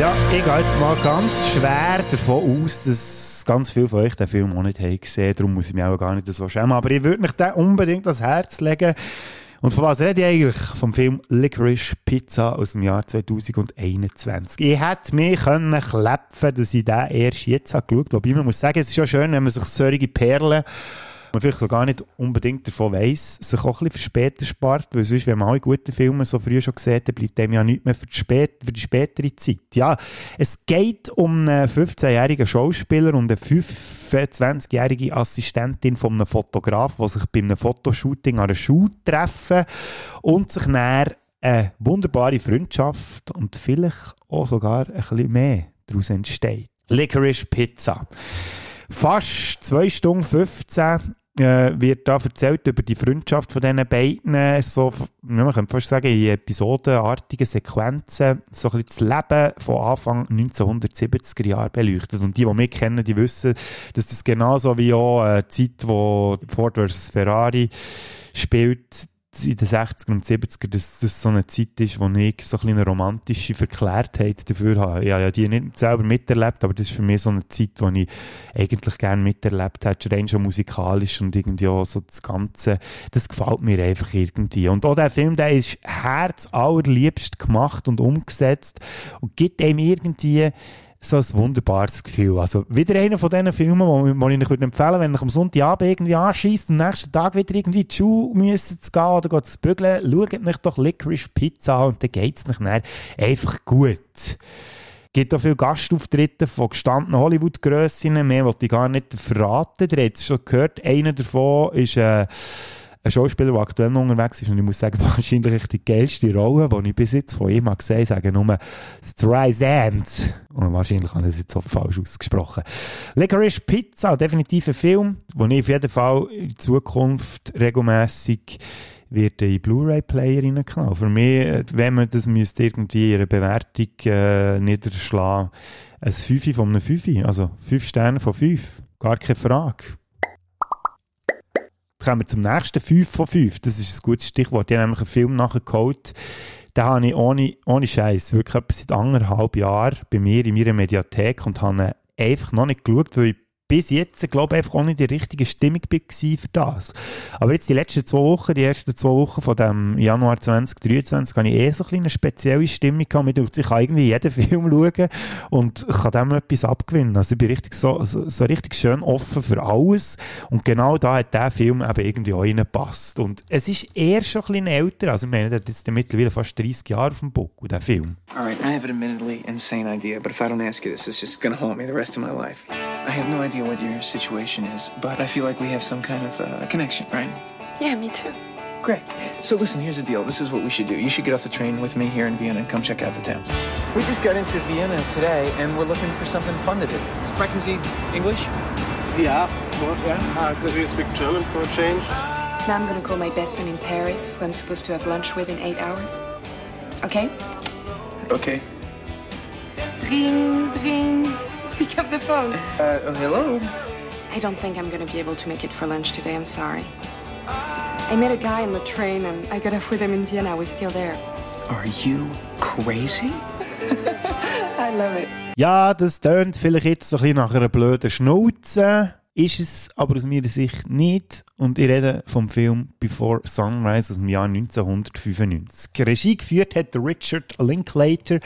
Ja, ich gehe jetzt mal ganz schwer davon aus, dass ganz viele von euch den Film auch nicht haben gesehen Darum muss ich mich auch gar nicht so schämen. Aber ich würde mich den unbedingt ans Herz legen. Und von was rede ich eigentlich? Vom Film Licorice Pizza aus dem Jahr 2021. Ich hätte mich können klepfen dass ich den erst jetzt habe geschaut habe. Wobei man muss sagen, es ist schon schön, wenn man sich solche Perlen man vielleicht so gar nicht unbedingt davon weiss, sich auch ein bisschen für später spart, weil sonst, wenn man alle guten Filme so früh schon gesehen hat, bleibt dem ja nichts mehr für die, spät, für die spätere Zeit. Ja, es geht um einen 15-jährigen Schauspieler und eine 25-jährige Assistentin von einem Fotograf, die sich bei einem Fotoshooting an einer Schule treffen und sich näher eine wunderbare Freundschaft und vielleicht auch sogar ein bisschen mehr daraus entsteht. Licorice Pizza. Fast 2 Stunden 15 äh, wird da erzählt über die Freundschaft von diesen beiden, so, man könnte fast sagen, in episodenartigen Sequenzen, so ein bisschen das Leben von Anfang 1970er Jahre beleuchtet. Und die, die mich kennen, die wissen, dass das genauso wie auch äh, die Zeit, wo Ford vs. Ferrari spielt, in den 60er und 70er, dass das so eine Zeit ist, wo ich so ein eine romantische Verklärtheit dafür habe. Ich habe ja die nicht selber miterlebt, aber das ist für mich so eine Zeit, wo ich eigentlich gerne miterlebt hätte, rein schon musikalisch und irgendwie auch so das Ganze, das gefällt mir einfach irgendwie. Und auch der Film, der ist herzallerliebst gemacht und umgesetzt und gibt einem irgendwie so ein wunderbares Gefühl. Also wieder einer von diesen Filmen, wo ich euch empfehlen wenn ich am Sonntagabend irgendwie anschießt, am nächsten Tag wieder irgendwie die Schule müssen zu gehen oder zu bügeln, schaut euch doch Licorice Pizza an und dann geht es nicht einfach gut. Es gibt auch viele Gastauftritte von gestandenen Hollywood-Grössinnen, mehr wollte ich gar nicht verraten. Ihr habt es schon gehört, einer davon ist... Äh, ein Schauspieler, der aktuell noch unterwegs ist und ich muss sagen, wahrscheinlich die geilste Rolle, die ich bis jetzt von ihm gesehen habe, sagen nur Streisand. Und wahrscheinlich habe ich das jetzt auch falsch ausgesprochen. Licorice Pizza, definitiv ein Film, den ich auf jeden Fall in Zukunft regelmässig wird in Blu-ray-Player reinknallen. Für mich, wenn man das müsste irgendwie einer Bewertung äh, niederschlagen, ein 5 von einem 5, also 5 Sterne von 5. Gar keine Frage kommen wir zum nächsten 5 von 5. Das ist ein gutes Stichwort. Ich habe nämlich einen Film nachgeholt. Den habe ich ohne, ohne Scheiß wirklich seit anderthalb Jahren bei mir in meiner Mediathek und habe einfach noch nicht geschaut, weil ich bis jetzt, glaube ich, einfach auch nicht die richtige Stimmung war für das. Aber jetzt die letzten zwei Wochen, die ersten zwei Wochen von dem Januar 2023, habe ich eh so eine spezielle Stimmung gehabt. Ich kann irgendwie jeden Film schauen und kann dem etwas abgewinnen. Also ich bin richtig so, so, so richtig schön offen für alles. Und genau da hat der Film eben irgendwie auch reingepasst. Und es ist eher schon ein bisschen älter. Also ich meine, der hat jetzt mittlerweile fast 30 Jahre auf dem Buckel, der Film. All right, I have an admittedly insane idea, but if I don't ask you this, it's just gonna haunt me the rest of my life. I have no idea what your situation is, but I feel like we have some kind of uh, connection, right? Yeah, me too. Great. So listen, here's the deal. This is what we should do. You should get off the train with me here in Vienna and come check out the town. We just got into Vienna today, and we're looking for something fun to do. Sprechen Sie English? Yeah, of course, yeah. Uh, do you speak German for a change? Now I'm gonna call my best friend in Paris, who I'm supposed to have lunch with in eight hours. Okay? Okay. Ring, ring. Pick up the phone. Uh, oh, hello? I don't think I'm gonna be able to make it for lunch today. I'm sorry. I met a guy on the train and I got off with him in Vienna. We're still there. Are you crazy? I love it. Ja, das tönt vielleicht jetzt so ein bisschen nach einer blöden Schnauze. Ist es aber aus meiner Sicht nicht. Und ich rede vom Film Before Sunrise aus dem Jahr 1995. Regie geführt hat Richard Linklater.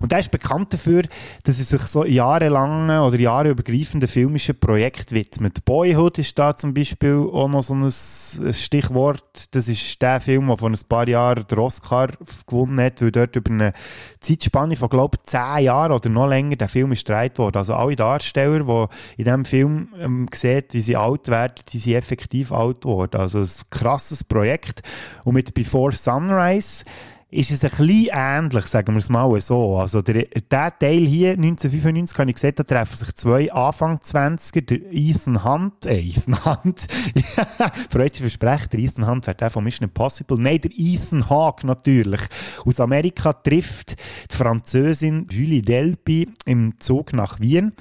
Und der ist bekannt dafür, dass er sich so jahrelangen oder jahreübergreifenden filmischen Projekten widmet. Boyhood ist da zum Beispiel auch noch so ein, Stichwort. Das ist der Film, der vor ein paar Jahren den Oscar gewonnen hat, weil dort über eine Zeitspanne von, glaube ich, zehn Jahren oder noch länger der Film ist gedreht worden. Also alle Darsteller, die in diesem Film ähm, sehen, wie sie alt werden, die sind effektiv alt geworden. Also ein krasses Projekt. Und mit Before Sunrise ist es ein bisschen ähnlich, sagen wir es mal so. Also der, der Teil hier, 1995, habe ich gesehen, da treffen sich zwei Anfang 20er, der Ethan Hunt, äh, Ethan Hunt, freudscher Versprecher, der Ethan Hunt wäre der von Mission Impossible, nein, der Ethan Hawke natürlich. Aus Amerika trifft die Französin Julie Delpy im Zug nach Wien.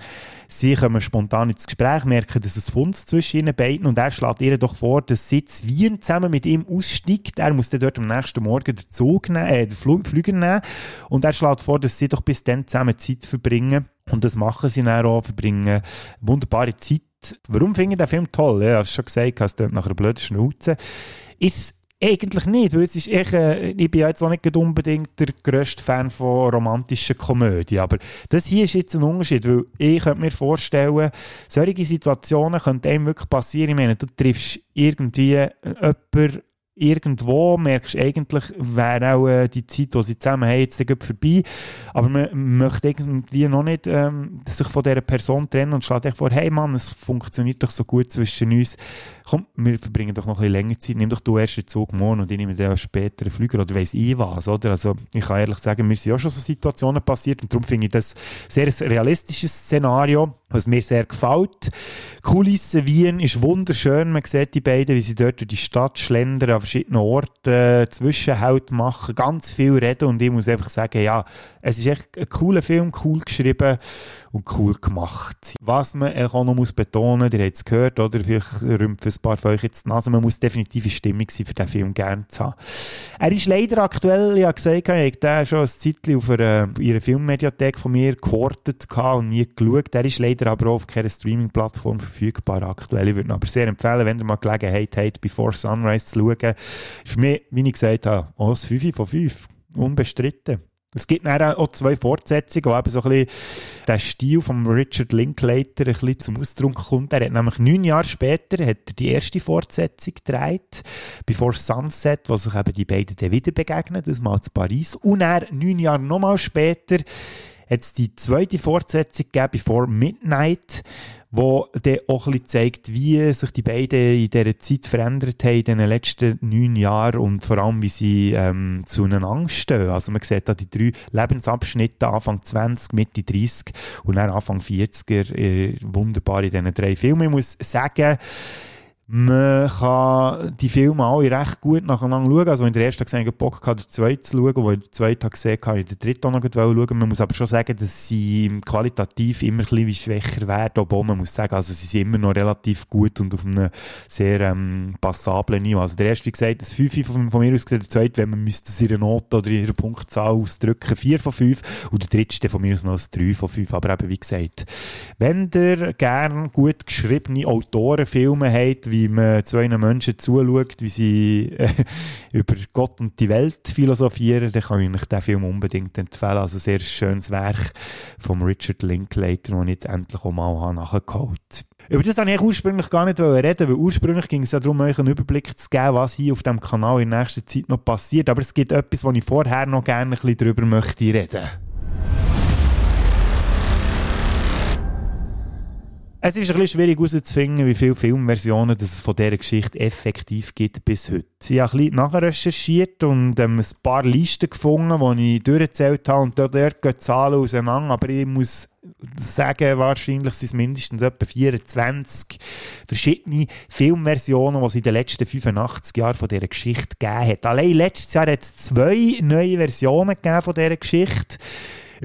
Sie kommen spontan ins Gespräch, merken, dass es Funds zwischen ihnen beiden und er schlägt ihr doch vor, dass sie zu Wien zusammen mit ihm aussteigt. Er muss dann dort am nächsten Morgen den Zug nehmen, äh, den Flug, Flüger nehmen und er schlägt vor, dass sie doch bis dann zusammen Zeit verbringen und das machen sie dann auch, verbringen wunderbare Zeit. Warum finde ich den Film toll? Ja, ich habe schon gesagt, es klingt nach einer blöden Schnauze. Ist eigentlich nicht, weil es ist echt, äh, ich bin ja jetzt auch nicht unbedingt der grösste Fan von romantischen Komödien, aber das hier ist jetzt ein Unterschied, weil ich könnte mir vorstellen, solche Situationen könnten einem wirklich passieren, ich meine, du triffst irgendwie jemanden irgendwo merkst eigentlich, wäre auch äh, die Zeit, die sie zusammen haben, jetzt vorbei. Aber man möchte irgendwie noch nicht ähm, sich von dieser Person trennen und schlägt echt vor, hey Mann, es funktioniert doch so gut zwischen uns. Komm, wir verbringen doch noch ein bisschen länger Zeit. Nimm doch du erst den Zug morgen und ich nehme dann später einen Flüger oder weiss ich was, oder? Also, ich kann ehrlich sagen, mir sind auch schon so Situationen passiert und darum finde ich das sehr ein realistisches Szenario, was mir sehr gefällt. Kulisse Wien ist wunderschön. Man sieht die beiden, wie sie dort durch die Stadt schlendern, an verschiedenen Orten äh, Zwischenhalt machen, ganz viel reden und ich muss einfach sagen, ja, es ist echt ein cooler Film, cool geschrieben und cool gemacht. Was man auch noch muss betonen, ihr habt es gehört, oder vielleicht rümpfen ein paar von euch jetzt die Nase, man muss definitiv in Stimmung sein, für diesen Film gerne zu haben. Er ist leider aktuell, ich habe gesagt, ich habe den schon ein Zeitchen auf einer, ihrer Filmmediathek von mir gehortet und nie geschaut. Er ist leider aber auch auf keiner Streaming-Plattform verfügbar aktuell. Ich würde ihn aber sehr empfehlen, wenn ihr mal Gelegenheit habt, Before Sunrise zu schauen. Für mich, wie ich gesagt habe, auch ein 5 von 5. Unbestritten. Es gibt dann auch zwei Fortsetzungen, wo eben so ein bisschen der Stil von Richard Linklater ein bisschen zum Ausdruck kommt. Er hat nämlich neun Jahre später hat er die erste Fortsetzung gedreht, Before Sunset, wo sich eben die beiden dann wieder begegnen, das mal zu Paris. Und er neun Jahre nochmal später hat es die zweite Fortsetzung gegeben, Before Midnight, wo dann auch ein bisschen zeigt, wie sich die beiden in dieser Zeit verändert haben in den letzten neun Jahren und vor allem, wie sie ähm, zueinander stehen. Also man sieht da die drei Lebensabschnitte, Anfang 20, Mitte 30 und dann Anfang 40er, äh, wunderbar in diesen drei Filmen. Ich muss sagen, man kann die Filme alle recht gut nacheinander schauen. Also, wenn der erste gesehen hat, Bock hatte, den zweiten zu schauen, wo ich den zweiten gesehen habe, ich den dritten auch noch schauen. Man muss aber schon sagen, dass sie qualitativ immer ein bisschen schwächer werden. Obwohl man muss sagen, also sie sind immer noch relativ gut und auf einem sehr ähm, passablen Niveau. Also, der erste, wie gesagt, das 5 von, von mir aus gesehen, der zweite, wenn man müsste es in ihrer Note oder in ihrer Punktzahl ausdrücken, 4 von 5. Und der dritte von mir aus noch ein 3 von 5. Aber eben, wie gesagt, wenn ihr gerne gut geschriebene Autorenfilme habt, wie man zwei Menschen zuschaut, wie sie äh, über Gott und die Welt philosophieren, dann kann ich euch diesen Film unbedingt empfehlen. Also ein sehr schönes Werk von Richard Linklater, das ich jetzt endlich auch mal nachgeholt habe. Über das wollte ich ursprünglich gar nicht reden, weil ursprünglich ging es ja darum, euch einen Überblick zu geben, was hier auf dem Kanal in nächster Zeit noch passiert. Aber es gibt etwas, wo ich vorher noch gerne ein bisschen darüber möchte reden. Es ist ein bisschen schwierig herauszufinden, wie viele Filmversionen es von dieser Geschichte effektiv gibt bis heute. Ich habe ein bisschen nachrecherchiert und ähm, ein paar Listen gefunden, die ich durchgezählt habe und dort, dort gehen Zahlen auseinander, aber ich muss sagen, wahrscheinlich sind es mindestens etwa 24 verschiedene Filmversionen, die es in den letzten 85 Jahren von dieser Geschichte gegeben hat. Allein letztes Jahr hat es zwei neue Versionen gegeben von dieser Geschichte.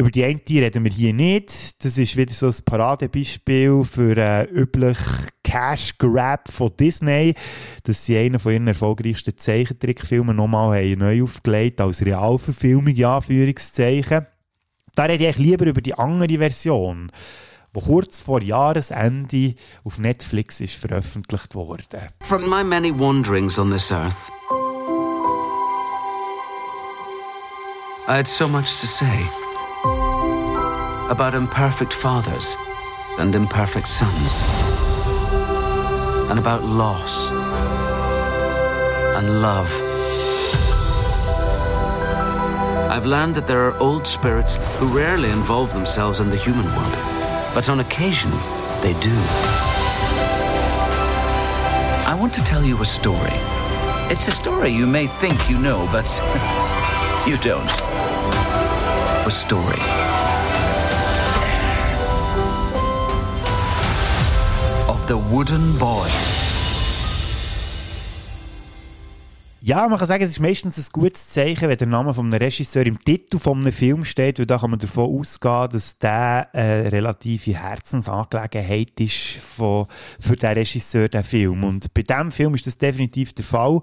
Über die eine reden wir hier nicht. Das ist wieder so ein Paradebeispiel für einen üblichen Cash Grab von Disney, dass sie einen von ihren erfolgreichsten Zeichentrickfilmen nochmal neu aufgelegt als Realverfilmung, in Anführungszeichen. Da rede ich lieber über die andere Version, die kurz vor Jahresende auf Netflix ist veröffentlicht wurde. From my many wanderings on this earth, I had so much to say. About imperfect fathers and imperfect sons, and about loss and love. I've learned that there are old spirits who rarely involve themselves in the human world, but on occasion they do. I want to tell you a story. It's a story you may think you know, but You don't. A story. The wooden boy. Ja, man kann sagen, es ist meistens ein gutes Zeichen, wenn der Name von einem Regisseur im Titel von einem Film steht, weil da kann man davon ausgehen, dass der eine relative Herzensangelegenheit ist von, für den Regisseur, der Film. Und bei diesem Film ist das definitiv der Fall.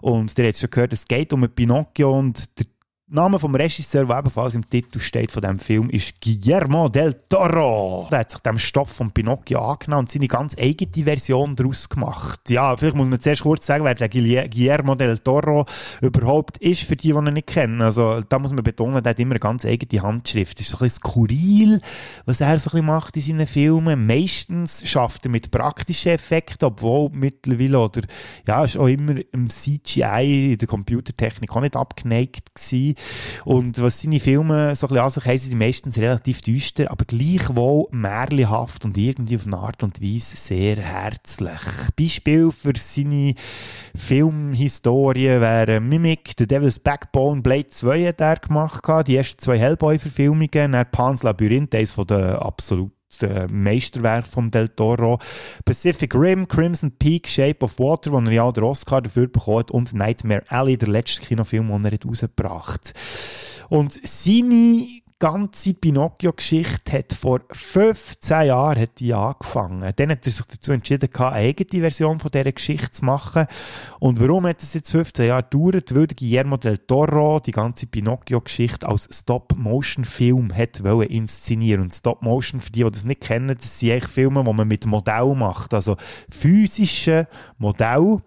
Und ihr habt schon gehört, es geht um einen Pinocchio und der Name vom Regisseur, der ebenfalls im Titel steht von dem Film, ist Guillermo del Toro. Der hat sich dem Stoff von Pinocchio angenommen und seine ganz eigene Version daraus gemacht. Ja, vielleicht muss man zuerst kurz sagen, wer der Guillermo del Toro überhaupt ist, für die, die ihn nicht kennen. Also, da muss man betonen, der hat immer eine ganz eigene Handschrift. Das ist ein bisschen skurril, was er so ein bisschen macht in seinen Filmen. Meistens schafft er mit praktischen Effekten, obwohl mittlerweile, oder, ja, ist auch immer im CGI, in der Computertechnik auch nicht abgeneigt gewesen. Und was seine Filme so ein bisschen an sich haben, sind die meistens relativ düster, aber gleichwohl märchenhaft und irgendwie auf eine Art und Weise sehr herzlich. Beispiel für seine Filmhistorie wären Mimic, The Devil's Backbone, Blade 2 hat er gemacht, die ersten zwei Hellboy-Verfilmungen, dann Pan's Labyrinth, eines von den absolut Meisterwerk von Del Toro. Pacific Rim, Crimson Peak, Shape of Water, wo er ja den Oscar dafür bekommt, und Nightmare Alley, der letzte Kinofilm, den er rausgebracht hat. Und seine ganze Pinocchio-Geschichte hat vor 15 Jahren hat die angefangen. Dann hat er sich dazu entschieden, eine eigene Version von dieser Geschichte zu machen. Und warum hat es jetzt 15 Jahre gedauert? Weil Guillermo del Toro die ganze Pinocchio-Geschichte als Stop-Motion-Film hat inszenieren Und Stop-Motion, für die, die das nicht kennen, das sind eigentlich Filme, die man mit Modell macht. Also physische Modelle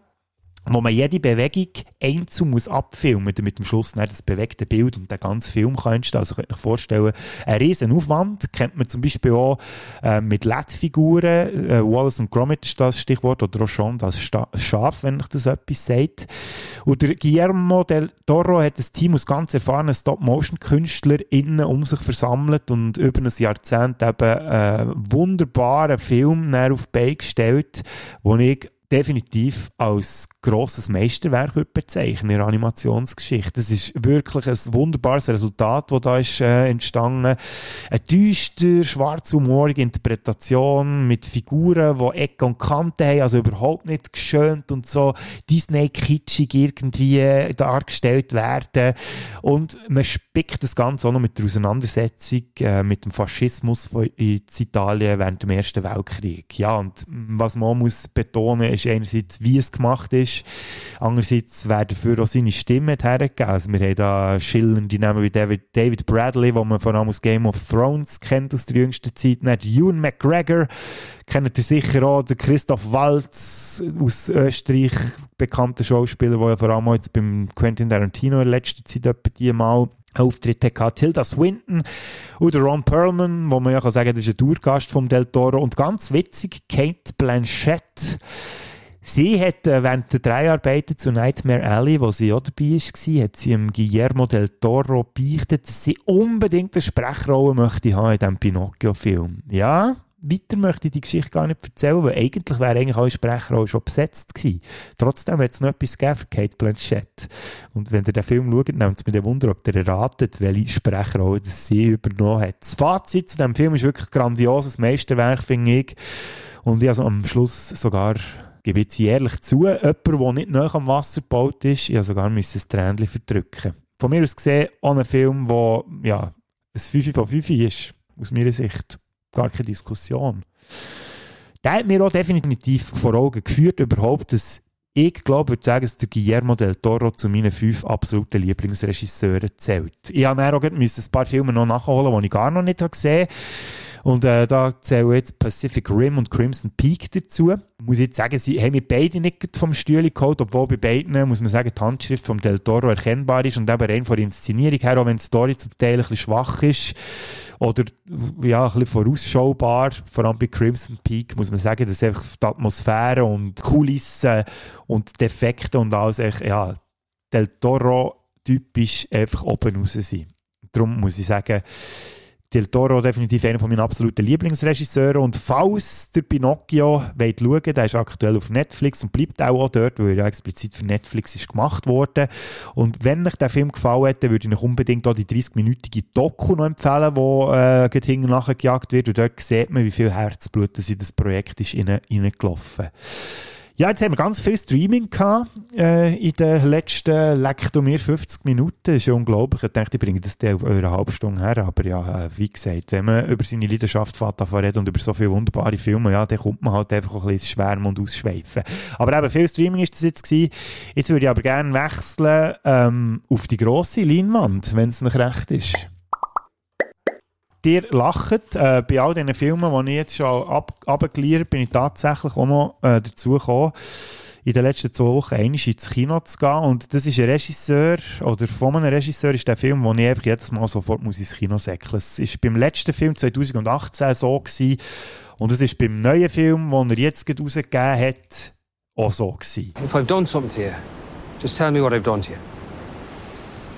wo man jede Bewegung einzeln muss abfilmen, damit am Schluss nicht das bewegte Bild und der ganze Film kann entstehen. Also könnt ihr euch vorstellen, ein riesen Aufwand kennt man zum Beispiel auch äh, mit LED-Figuren, äh, Wallace und Gromit ist das Stichwort, oder auch schon das Schaf, wenn ich das etwas sagt. Und der Guillermo del Toro hat ein Team aus ganz erfahrenen Stop-Motion-KünstlerInnen um sich versammelt und über ein Jahrzehnt eben äh, wunderbaren Film auf die Beine gestellt, wo ich definitiv als grosses Meisterwerk bezeichnen in der Animationsgeschichte. Es ist wirklich ein wunderbares Resultat, das da ist äh, entstanden. Eine düster, schwarzhumorige Interpretation mit Figuren, die Ecken und Kanten haben, also überhaupt nicht geschönt und so Disney-kitschig irgendwie äh, dargestellt werden. Und man spickt das Ganze auch noch mit der Auseinandersetzung äh, mit dem Faschismus in Italien während dem Ersten Weltkrieg. Ja, und was man muss betonen, ist einerseits, wie es gemacht ist, ist. Andererseits, wer dafür auch seine Stimme hergegeben Also wir haben da schillernde Namen wie David, David Bradley, den man vor allem aus Game of Thrones kennt aus der jüngsten Zeit. Dann Ewan McGregor, kennt ihr sicher auch, der Christoph Waltz aus Österreich, bekannter Schauspieler, der ja vor allem jetzt beim Quentin Tarantino in letzter Zeit etwa die mal Auftritt hatte. Tilda Swinton oder Ron Perlman, wo man ja kann sagen, das ist ein Tourgast vom Del Toro. Und ganz witzig, Kate Blanchett, Sie hat äh, während der Dreharbeiten zu Nightmare Alley, wo sie auch dabei war, hat sie dem Guillermo del Toro beichtet, dass sie unbedingt eine Sprechrolle möchte haben in diesem Pinocchio-Film. Ja, weiter möchte ich die Geschichte gar nicht erzählen, weil eigentlich wäre eigentlich alle Sprechrolle schon besetzt gewesen. Trotzdem hat es noch etwas gegeben für Kate Blanchett. Und wenn ihr den Film schaut, nehmt es mir den Wunder, ob ihr erratet, welche Sprechrolle sie übernommen hat. Das Fazit zu diesem Film ist wirklich grandioses Meisterwerk, finde ich. Und ich also am Schluss sogar gebe jetzt ehrlich zu, jemand, der nicht nah am Wasser gebaut ist, ich sogar müssen ein Tränchen verdrücken. Von mir aus gesehen, auch ein Film, der ja, ein 5 von 5 ist, aus meiner Sicht. Gar keine Diskussion. Der hat mir auch definitiv vor Augen geführt, überhaupt, dass ich glaube, würde sagen, dass der Guillermo del Toro zu meinen fünf absoluten Lieblingsregisseuren zählt. Ich auch ein paar Filme noch nachholen, die ich gar noch nicht gesehen habe. Und äh, da zählen jetzt Pacific Rim und Crimson Peak dazu. Muss ich jetzt sagen, sie haben mich beide nicht vom Stühle geholt, obwohl bei beiden, muss man sagen, die Handschrift vom Del Toro erkennbar ist und eben rein von der Inszenierung her, auch wenn die Story zum Teil ein bisschen schwach ist oder ja, ein bisschen vorausschaubar, vor allem bei Crimson Peak, muss man sagen, dass einfach die Atmosphäre und Kulissen und Defekte und alles echt, ja, Del Toro typisch einfach oben raus sind. Darum muss ich sagen, Del Toro definitiv einer von meinen absoluten Lieblingsregisseuren. Und falls der Pinocchio wollt schauen, der ist aktuell auf Netflix und bleibt auch, auch dort, weil er ja explizit für Netflix ist gemacht wurde. Und wenn euch der Film gefallen hätte, würde ich euch unbedingt auch die 30-minütige Doku noch empfehlen, wo äh, hinten nachgejagt wird. Und dort sieht man, wie viel Herzblut in das Projekt ist reingelaufen. Ja, jetzt haben wir ganz viel Streaming gehabt, äh, in den letzten, leckt mir 50 Minuten. Das ist ja unglaublich. Ich dachte, ich bringe das auf eine halbe Stunde her. Aber ja, äh, wie gesagt, wenn man über seine Leidenschaft redet und über so viele wunderbare Filme, ja, dann kommt man halt einfach ein bisschen Schwärmen und Ausschweifen. Aber eben, viel Streaming ist das jetzt gewesen. Jetzt würde ich aber gerne wechseln, ähm, auf die grosse Leinwand, wenn es noch recht ist dir lacht. Äh, bei all diesen Filmen, die ich jetzt schon ab, abgeliefert bin ich tatsächlich auch noch äh, dazu gekommen, in den letzten zwei Wochen einmal ins Kino zu gehen. Und das ist ein Regisseur, oder von einem Regisseur ist der Film, wo ich einfach jedes Mal sofort muss ins Kino säckeln. Es war beim letzten Film 2018 so gewesen. Und es ist beim neuen Film, den er jetzt rausgegeben hat, auch so gewesen. If I've done something to you, just tell me what I've done to you.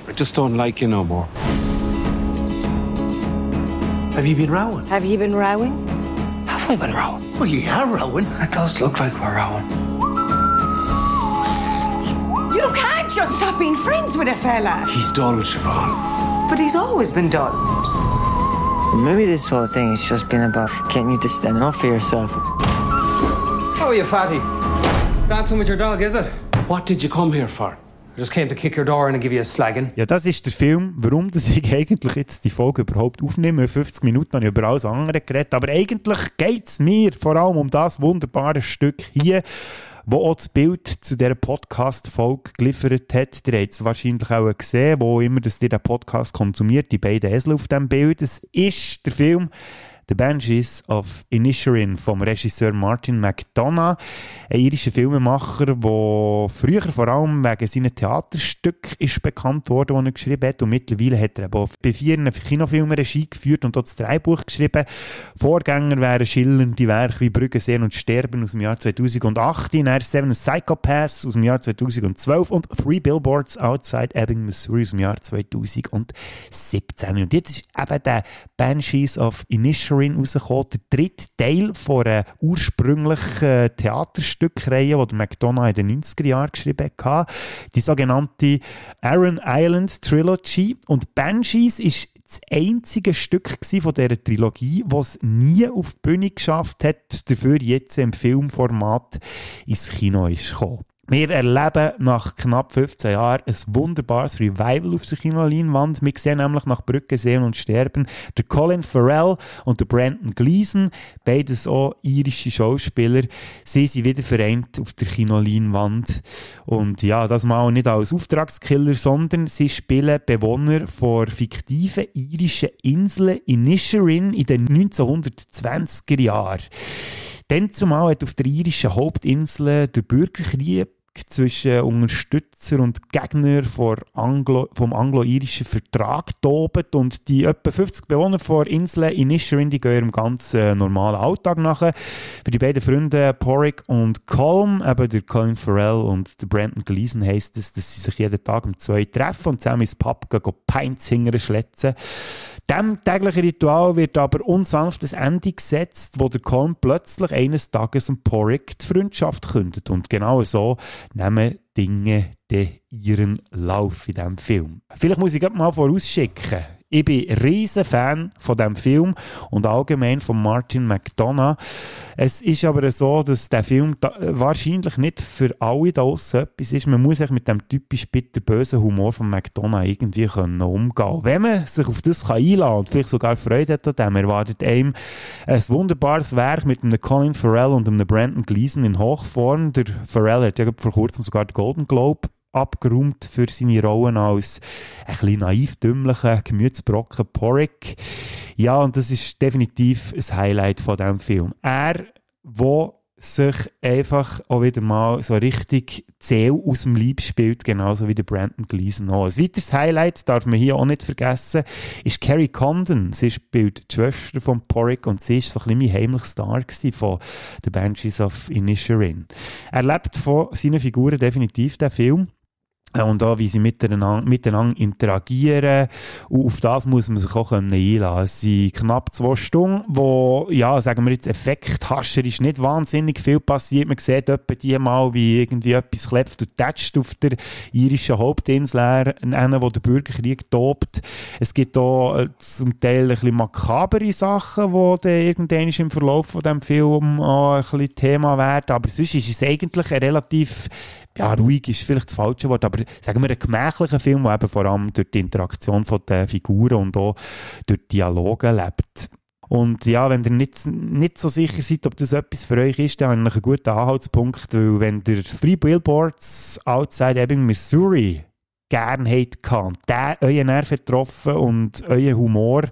I just don't like you no more. Have you been rowing? Have you been rowing? Have we been rowing? Well, you are rowing. It does look like we're rowing. You can't just stop being friends with a fella. He's dull, Siobhan. But he's always been dull. Maybe this whole thing has just been about getting you to stand up for yourself. How are you, fatty? Dancing with your dog, is it? What did you come here for? Ja, das ist der Film, warum dass ich eigentlich jetzt die Folge überhaupt aufnehme. 50 Minuten habe ich über alles andere geredet, aber eigentlich geht es mir vor allem um das wunderbare Stück hier, wo auch das Bild zu dieser Podcast-Folge geliefert hat. Ihr habt es wahrscheinlich auch gesehen, wo immer dass ihr Podcast konsumiert, die beiden Esel auf dem Bild. Es ist der Film The Banshees of Inisherin vom Regisseur Martin McDonough, ein irischer Filmemacher, der früher vor allem wegen seinen Theaterstück ist bekannt worden, die er geschrieben hat. Und mittlerweile hat er aber bei vier Kinofilmen Regie geführt und dort das Drehbuch geschrieben. Vorgänger wären schillernde Werke wie Brügge sehen und sterben aus dem Jahr 2008, dann Seven Psychopaths aus dem Jahr 2012 und Three Billboards Outside Ebbing, Missouri aus dem Jahr 2017. Und jetzt ist eben der Banshees of Inisherin Catherine rausgekommen, der dritte Teil von einer ursprünglichen Theaterstückreihe, die McDonough in den 90er Jahren geschrieben hat. Die sogenannte Aaron Island Trilogy. Und Banshees ist das einzige Stück von dieser Trilogie, das es nie auf die Bühne geschafft hat, dafür jetzt im Filmformat ins Kino ist gekommen. Wir erleben nach knapp 15 Jahren ein wunderbares Revival auf der Kinoleinwand. Wir sehen nämlich nach Brücke sehen und sterben der Colin Farrell und der Brandon Gleason, beides auch irische Schauspieler. Sie sind wieder vereint auf der Kinoleinwand. Und ja, das mal nicht als Auftragskiller, sondern sie spielen Bewohner von fiktiven irischen Inseln in Nisherin in den 1920er Jahren. Dann zumal hat auf der irischen Hauptinsel der Bürgerkrieg zwischen Unterstützer und Gegner Anglo, vom anglo-irischen Vertrag tobt und die etwa 50 Bewohner der Insel in Inisherin, die gehen ihrem ganz äh, normalen Alltag nach. Für die beiden Freunde Porrick und Colm, eben der Colin Farrell und der Brandon Gleason heisst es, dass sie sich jeden Tag um zwei treffen und zusammen ins Pub gehen, gehen Peinzingern schletzen. Dem täglichen Ritual wird aber unsanftes Ende gesetzt, wo der Colm plötzlich eines Tages dem Porrick die Freundschaft kündet. Und genau so nehmen Dinge ihren Lauf in diesem Film. Vielleicht muss ich mal vorausschicken. Ich bin ein riesen Fan von dem Film und allgemein von Martin McDonough. Es ist aber so, dass der Film da, wahrscheinlich nicht für alle da etwas ist. Man muss sich mit dem typisch bitterbösen Humor von McDonough irgendwie können umgehen Wenn man sich auf das kann einladen und vielleicht sogar Freude hat an dem, erwartet einem ein wunderbares Werk mit einem Colin Farrell und einem Brandon Gleason in Hochform. Der Farrell hat ja vor kurzem sogar den Golden Globe abgeräumt für seine Rollen als ein bisschen naiv dümmlicher Gemütsbrocken Porrick. Ja, und das ist definitiv ein Highlight von diesem Film. Er, wo sich einfach auch wieder mal so richtig zäh aus dem Leib spielt, genauso wie der Brandon Gleason auch. Ein weiteres Highlight, darf man hier auch nicht vergessen, ist Carrie Condon. Sie spielt die Schwester von Porrick und sie ist so ein bisschen mein heimlicher Star von The Banshees of Inisherin. Er lebt von seinen Figuren definitiv, der Film. Und auch, wie sie miteinander, miteinander interagieren. Und auf das muss man sich auch einlassen können. Es sind knapp zwei Stunden, wo, ja, sagen wir jetzt, effekthascherisch nicht wahnsinnig viel passiert. Man sieht etwa die mal, wie irgendwie etwas klebt und tätscht auf der irischen Hauptinsel, wo der Bürgerkrieg tobt. Es gibt auch äh, zum Teil ein bisschen makabere Sachen, die dann irgendwann im Verlauf von dem Film auch ein bisschen Thema werden. Aber sonst ist es eigentlich ein relativ ja, ruhig ist vielleicht das falsche Wort, aber sagen wir ein gemächlicher Film, der eben vor allem durch die Interaktion von den Figuren und auch durch Dialoge lebt. Und ja, wenn ihr nicht, nicht so sicher seid, ob das etwas für euch ist, dann habe ich einen guten Anhaltspunkt, weil wenn ihr Three Billboards Outside Ebbing, Missouri gern habt und der euren Nerv getroffen und euren Humor,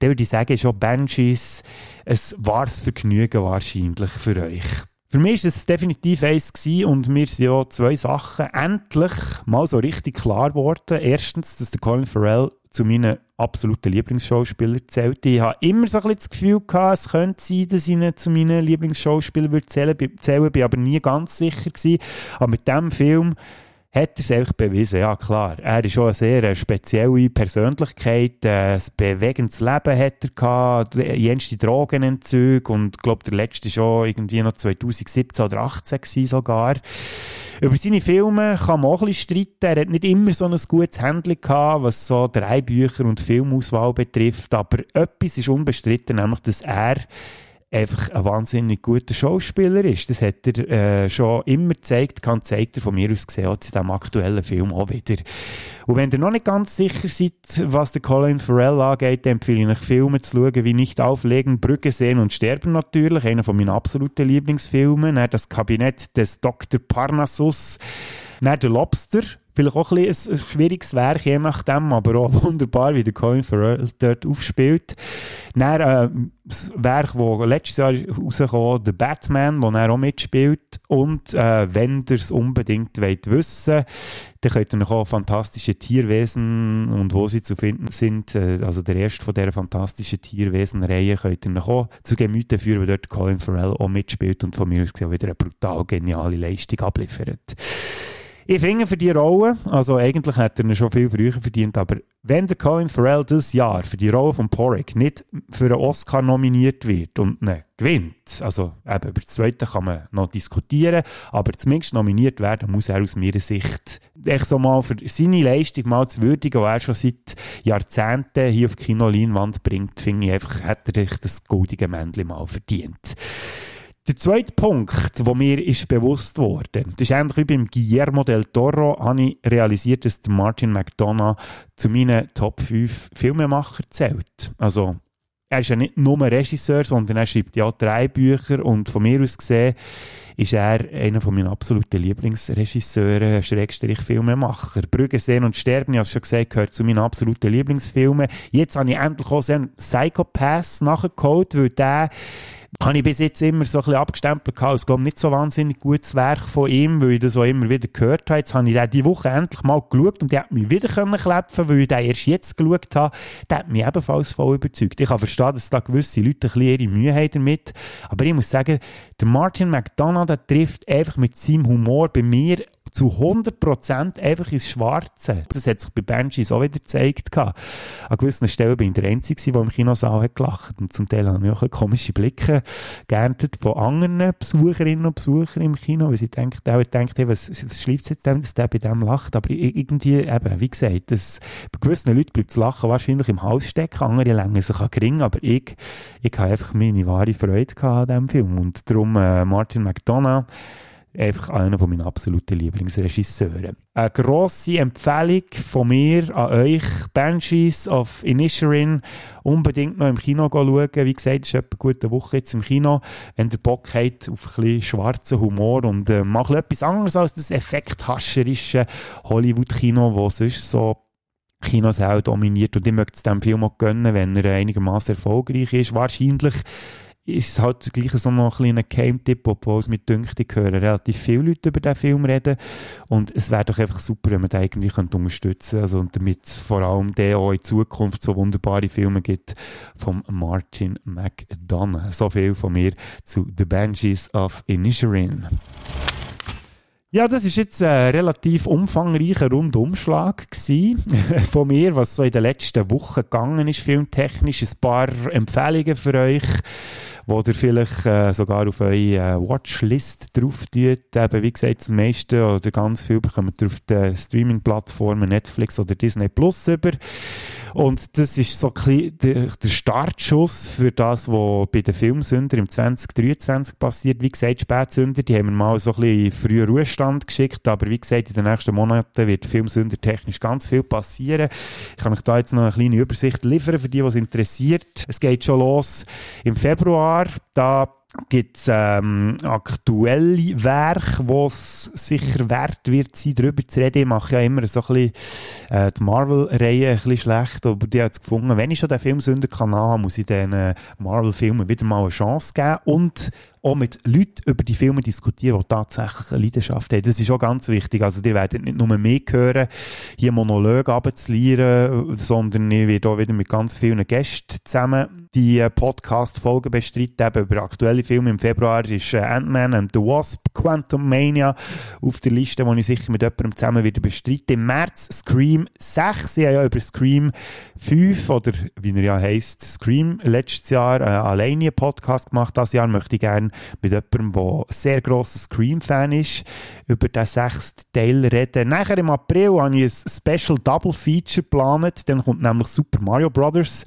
dann würde ich sagen, ist auch Banshees ein wahres Vergnügen wahrscheinlich für euch. Für mich war es definitiv eins gewesen und mir sind ja zwei Sachen endlich mal so richtig klar geworden. Erstens, dass der Colin Farrell zu meinen absoluten Lieblingsschauspielern zählt. Ich habe immer so ein bisschen das Gefühl gehabt, es könnte sein, dass ich ihn zu meinen Lieblingsschauspielern zählen würde, bin aber nie ganz sicher gewesen. Aber mit diesem Film hat er es eigentlich bewiesen. Ja, klar. Er ist schon eine sehr äh, spezielle Persönlichkeit. Äh, ein bewegendes Leben hat er gehabt. Jenste Drogenentzüge. Und ich glaube, der letzte schon irgendwie noch 2017 oder 2018 sogar. Über seine Filme kann man auch ein bisschen streiten. Er hat nicht immer so ein gutes Handling gehabt, was so Drei-Bücher und Filmauswahl betrifft. Aber etwas ist unbestritten, nämlich, dass er einfach ein wahnsinnig guter Schauspieler ist. Das hat er äh, schon immer gezeigt, kann zeigt er von mir aus gesehen, in diesem aktuellen Film auch wieder. Und wenn ihr noch nicht ganz sicher seid, was der Colin Farrell angeht, empfehle ich euch Filme zu schauen, wie Nicht auflegen, Brücke sehen und sterben natürlich, einer von meinen absoluten Lieblingsfilmen, das Kabinett des Dr. Parnassus, dann der Lobster, Vielleicht auch ein, bisschen ein schwieriges Werk, je nachdem, aber auch wunderbar, wie der Colin Farrell dort aufspielt. Dann äh, das Werk, das letztes Jahr rauskam, The Batman, wo er auch mitspielt. Und äh, wenn ihr es unbedingt wollt wissen dann könnt ihr noch auch fantastische Tierwesen und wo sie zu finden sind, äh, also der erste von dieser fantastischen Tierwesen-Reihe, könnt ihr noch auch zu Gemüte führen, wo dort Colin Farrell auch mitspielt und von mir aus gesehen wieder eine brutal geniale Leistung abliefert. Ich finde für die Rolle, also eigentlich hätte er schon viel früher verdient, aber wenn der Colin Farrell dieses Jahr für die Rolle von Porrick nicht für einen Oscar nominiert wird und ihn gewinnt, also eben über das Zweite kann man noch diskutieren, aber zumindest nominiert werden muss er aus meiner Sicht echt so mal für seine Leistung mal zu würdigen, die er schon seit Jahrzehnten hier auf die Kinoleinwand bringt, finde ich einfach, hat er das goldige Männchen mal verdient. Der zweite Punkt, der mir ist bewusst wurde, das ist ähnlich wie beim Guillermo del Toro, habe ich realisiert, dass Martin McDonough zu meinen Top 5 Filmemacher zählt. Also, er ist ja nicht nur Regisseur, sondern er schreibt ja drei Bücher und von mir aus gesehen ist er einer von meinen absoluten Lieblingsregisseure, Schrägstrich Filmemacher. Brügge sehen und sterben, ich habe es schon gesagt, gehört zu meinen absoluten Lieblingsfilmen. Jetzt habe ich endlich auch so einen Psychopath nachgeholt, weil der habe ich bis jetzt immer so ein bisschen abgestempelt. Es glaube nicht so wahnsinnig gutes Werk von ihm, weil ich das auch immer wieder gehört habe. Jetzt habe ich den diese Woche endlich mal geschaut und der hat mich wieder können klepfen, weil ich den erst jetzt geschaut habe. Der hat mich ebenfalls voll überzeugt. Ich kann verstehen, dass da gewisse Leute ein bisschen ihre Mühe haben damit. Aber ich muss sagen, der Martin McDonough, der trifft einfach mit seinem Humor bei mir zu 100% einfach ins Schwarze. Das hat sich bei Banshees auch wieder gezeigt. An gewissen Stellen bin ich der Einzige, der im Kinosaal hat gelacht. Und zum Teil habe ich auch komische Blicke geerntet von anderen Besucherinnen und Besuchern im Kino, weil sie denken, auch denkt, hey, was, was schläft jetzt dem, dass der bei dem lacht? Aber irgendwie, eben, wie gesagt, das, bei gewissen Leuten bleibt das Lachen wahrscheinlich im Haus stecken, andere längen sich gering, aber ich, ich habe einfach meine wahre Freude an diesem Film. Und darum äh, Martin McDonough, einfach einer von meinen absoluten Lieblingsregisseuren. Eine grosse Empfehlung von mir an euch, Banshees of Inisherin, unbedingt noch im Kino schauen. Wie gesagt, es ist eine gute Woche jetzt im Kino. Wenn ihr Bock habt auf ein bisschen schwarzen Humor und äh, macht etwas anderes als das effekthascherische Hollywood-Kino, wo sonst so Kinos auch dominiert. Und ich möchte es dem Film auch gönnen, wenn er einigermaßen erfolgreich ist. Wahrscheinlich ist halt gleich so noch ein kleiner Game-Tipp, obwohl es mit dünkt, ich höre relativ viele Leute über diesen Film reden und es wäre doch einfach super, wenn man den irgendwie könnte unterstützen könnte, also damit es vor allem der auch in Zukunft so wunderbare Filme gibt von Martin McDonough. So viel von mir zu The Banshees of Inisherin. Ja, das ist jetzt ein relativ umfangreicher Rundumschlag von mir, was so in den letzten Wochen gegangen ist, filmtechnisch. Ein paar Empfehlungen für euch wo ihr vielleicht äh, sogar auf eure äh, Watchlist drauf tut. Eben, wie gesagt, das meiste oder ganz viel bekommt ihr auf den Streaming-Plattformen Netflix oder Disney Plus über. Und das ist so der, der Startschuss für das, was bei den Filmsündern im 2023 passiert. Wie gesagt, Spätsünder, die haben wir mal so ein bisschen früher Ruhestand geschickt, aber wie gesagt, in den nächsten Monaten wird Filmsünder technisch ganz viel passieren. Ich kann euch da jetzt noch eine kleine Übersicht liefern für die, was interessiert. Es geht schon los im Februar. Da gibt es ähm, aktuelle Werke, wo es sicher wert wird sein, darüber zu reden. Ich mache ja immer so ein bisschen äh, die Marvel-Reihe ein bisschen schlecht, aber die hat es gefunden, wenn ich schon den Filmsünder kann muss ich den äh, Marvel-Filmen wieder mal eine Chance geben und auch mit Leuten über die Filme diskutieren, die tatsächlich eine Leidenschaft haben. Das ist auch ganz wichtig. Also, ihr werdet nicht nur mehr hören, hier Monolog abzulieren, sondern ich werde auch wieder mit ganz vielen Gästen zusammen die äh, Podcast-Folgen bestreiten. Eben über aktuelle Filme. Im Februar ist äh, Ant-Man and the Wasp, Quantum Mania auf der Liste, die ich sicher mit jemandem zusammen wieder bestreite. Im März Scream 6. Ich habe ja über Scream 5 oder wie er ja heisst, Scream letztes Jahr äh, alleine einen Podcast gemacht. Das Jahr möchte ich gerne mit jemandem, der sehr grosser Scream-Fan ist, über den sechsten Teil reden. Nachher im April habe ich ein Special Double Feature geplant. Dann kommt nämlich Super Mario Bros.,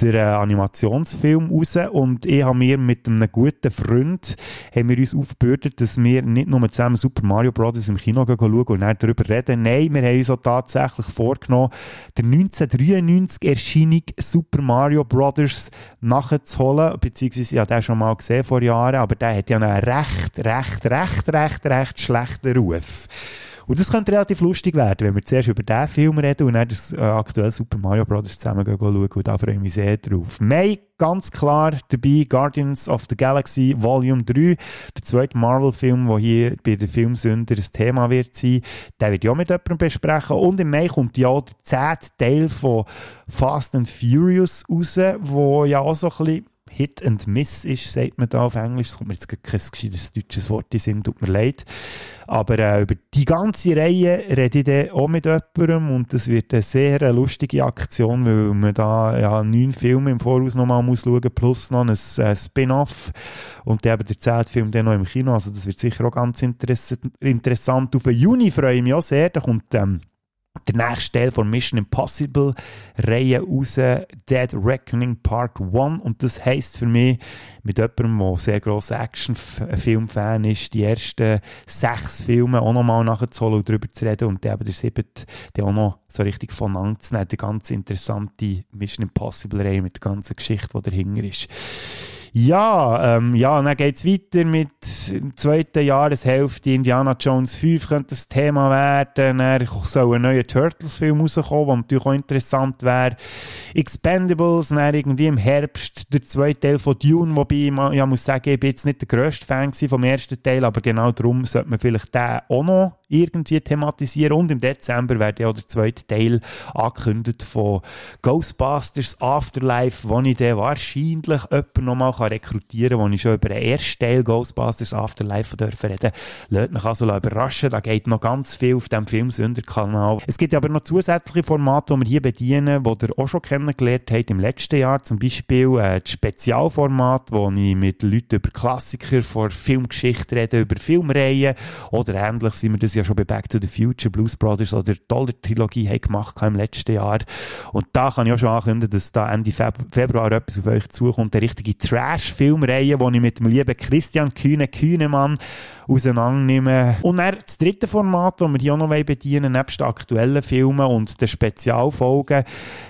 der äh, Animationsfilm, raus. Und ich habe mir mit einem guten Freund haben wir uns aufgebürdet, dass wir nicht nur zusammen Super Mario Bros. im Kino schauen und dann darüber reden. Nein, wir haben uns auch tatsächlich vorgenommen, der 1993 Erscheinung Super Mario Bros. nachzuholen. Beziehungsweise ich habe den schon mal gesehen vor Jahren, aber der hat ja einen recht, recht, recht, recht, recht schlechten Ruf. Und das könnte relativ lustig werden, wenn wir zuerst über diesen Film reden und dann das äh, aktuelle Super Mario Bros. zusammen schauen. Und da freue ich mich sehr drauf. May ganz klar dabei Guardians of the Galaxy Volume 3, der zweite Marvel-Film, der hier bei den Filmsünder ein Thema wird sein. Den werde ich auch mit jemandem besprechen. Und im Mai kommt ja auch der zehnte Teil von Fast and Furious raus, wo ja auch so ein bisschen Hit and Miss ist, sagt man da auf Englisch. Es kommt mir jetzt kein gescheites deutsches Wort in Sinn, tut mir leid. Aber äh, über die ganze Reihe rede ich dann auch mit jemandem und das wird eine sehr lustige Aktion, weil man da ja neun Filme im Voraus nochmal muss schauen, plus noch ein äh, Spin-off und dann eben der zehnte Film dann noch im Kino. Also das wird sicher auch ganz interessant. Auf den Juni freue ich mich auch sehr. Da kommt ähm, der nächste Teil von Mission Impossible Reihe raus, Dead Reckoning Part 1 und das heisst für mich, mit jemandem, der sehr grosser Actionfilm-Fan ist, die ersten sechs Filme auch nochmal nachzuholen und darüber zu reden und dann der siebte dann auch noch so richtig von anzunehmen, die ganz interessante Mission Impossible Reihe mit der ganzen Geschichte, die dahinter ist. Ja, ähm, ja, und dann geht's weiter mit der zweiten Jahreshälfte. Indiana Jones 5 könnte das Thema werden. Dann soll ein neuer Turtles-Film rauskommen, der natürlich auch interessant wäre. Expendables, dann irgendwie im Herbst der zweite Teil von Dune, wobei ich ja, muss sagen, ich bin jetzt nicht der grösste Fan vom ersten Teil, aber genau darum sollte man vielleicht den auch noch irgendwie thematisieren. Und im Dezember wird ja der zweite Teil angekündigt von Ghostbusters Afterlife, wo ich dann wahrscheinlich jemanden nochmal rekrutieren kann, wo ich schon über den ersten Teil Ghostbusters Afterlife dürfen reden. Lasst mich also überraschen, da geht noch ganz viel auf dem Filmsünder-Kanal. Es gibt aber noch zusätzliche Formate, die wir hier bedienen, die ihr auch schon kennengelernt habt im letzten Jahr. Zum Beispiel äh, das Spezialformat, wo ich mit Leuten über Klassiker vor Filmgeschichte rede, über Filmreihen oder ähnlich sind wir das ja ja schon bei Back to the Future, Blues Brothers oder Dollar Trilogie haben gemacht im letzten Jahr. Und da kann ich auch schon ankündigen, dass da Ende Februar etwas auf euch zukommt, eine richtige Trash-Filmreihe, die ich mit dem lieben Christian Kühne Kühnemann auseinandernehmen. Und dann das dritte Format, das wir hier auch noch bedienen nebst den aktuellen Filmen und den Spezialfolgen,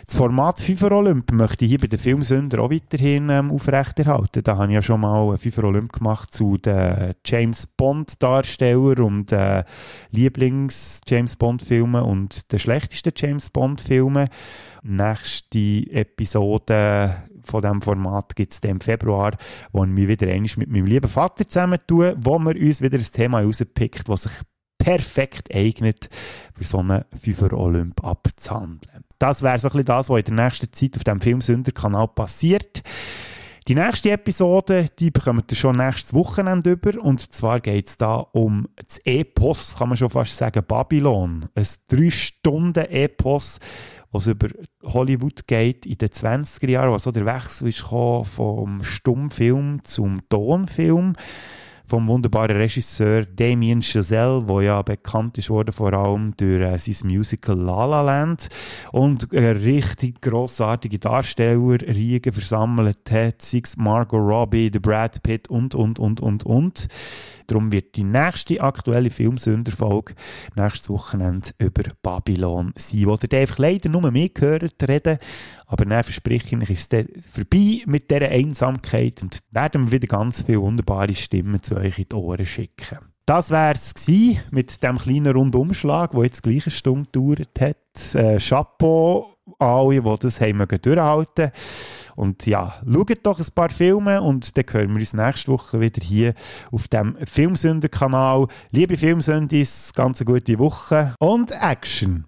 das Format FIFA Olymp möchte ich hier bei den Filmsünder auch weiterhin ähm, aufrechterhalten. Da habe ich ja schon mal FIFA Olymp gemacht zu den James Bond Darsteller und äh, Lieblings-James Bond-Filmen und den schlechtesten James Bond-Filmen. Nächste Episode von diesem Format gibt es im Februar, wo ich mich wieder einmal mit meinem lieben Vater zusammen tue, wo wir uns wieder ein Thema rauspickt, das sich perfekt eignet, für so einen Fünfer Olymp abzuhandeln. Das wäre so ein bisschen das, was in der nächsten Zeit auf dem Filmsünder-Kanal passiert. Die nächste Episode, die bekommt ihr schon nächstes Wochenende über. Und zwar geht es da um das Epos, kann man schon fast sagen, Babylon. Ein drei Stunden Epos, was über Hollywood geht in den 20er Jahren, was so der Wechsel ist vom Stummfilm zum Tonfilm vom wunderbaren Regisseur Damien Chazelle, der ja bekannt ist worden vor allem durch äh, sein Musical La La Land und eine richtig grossartige Darstellerriege versammelt hat, sei Margot Robbie, der Brad Pitt und, und, und, und, und. Darum wird die nächste aktuelle Filmsünderfolge nächstes Wochenende über Babylon sein, wo ihr einfach leider nur mehr gehört reden, aber dann verspreche ich, ist es vorbei mit dieser Einsamkeit und werden wir wieder ganz viele wunderbare Stimmen zu euch in die Ohren schicken. Das wäre es mit dem kleinen Rundumschlag, der jetzt gleich eine Stunde gedauert hat. Äh, Chapeau alle, die das haben durchhalten Und ja, schaut doch ein paar Filme und dann hören wir uns nächste Woche wieder hier auf dem Filmsünder-Kanal. Liebe Filmsündis, ganz eine gute Woche und Action!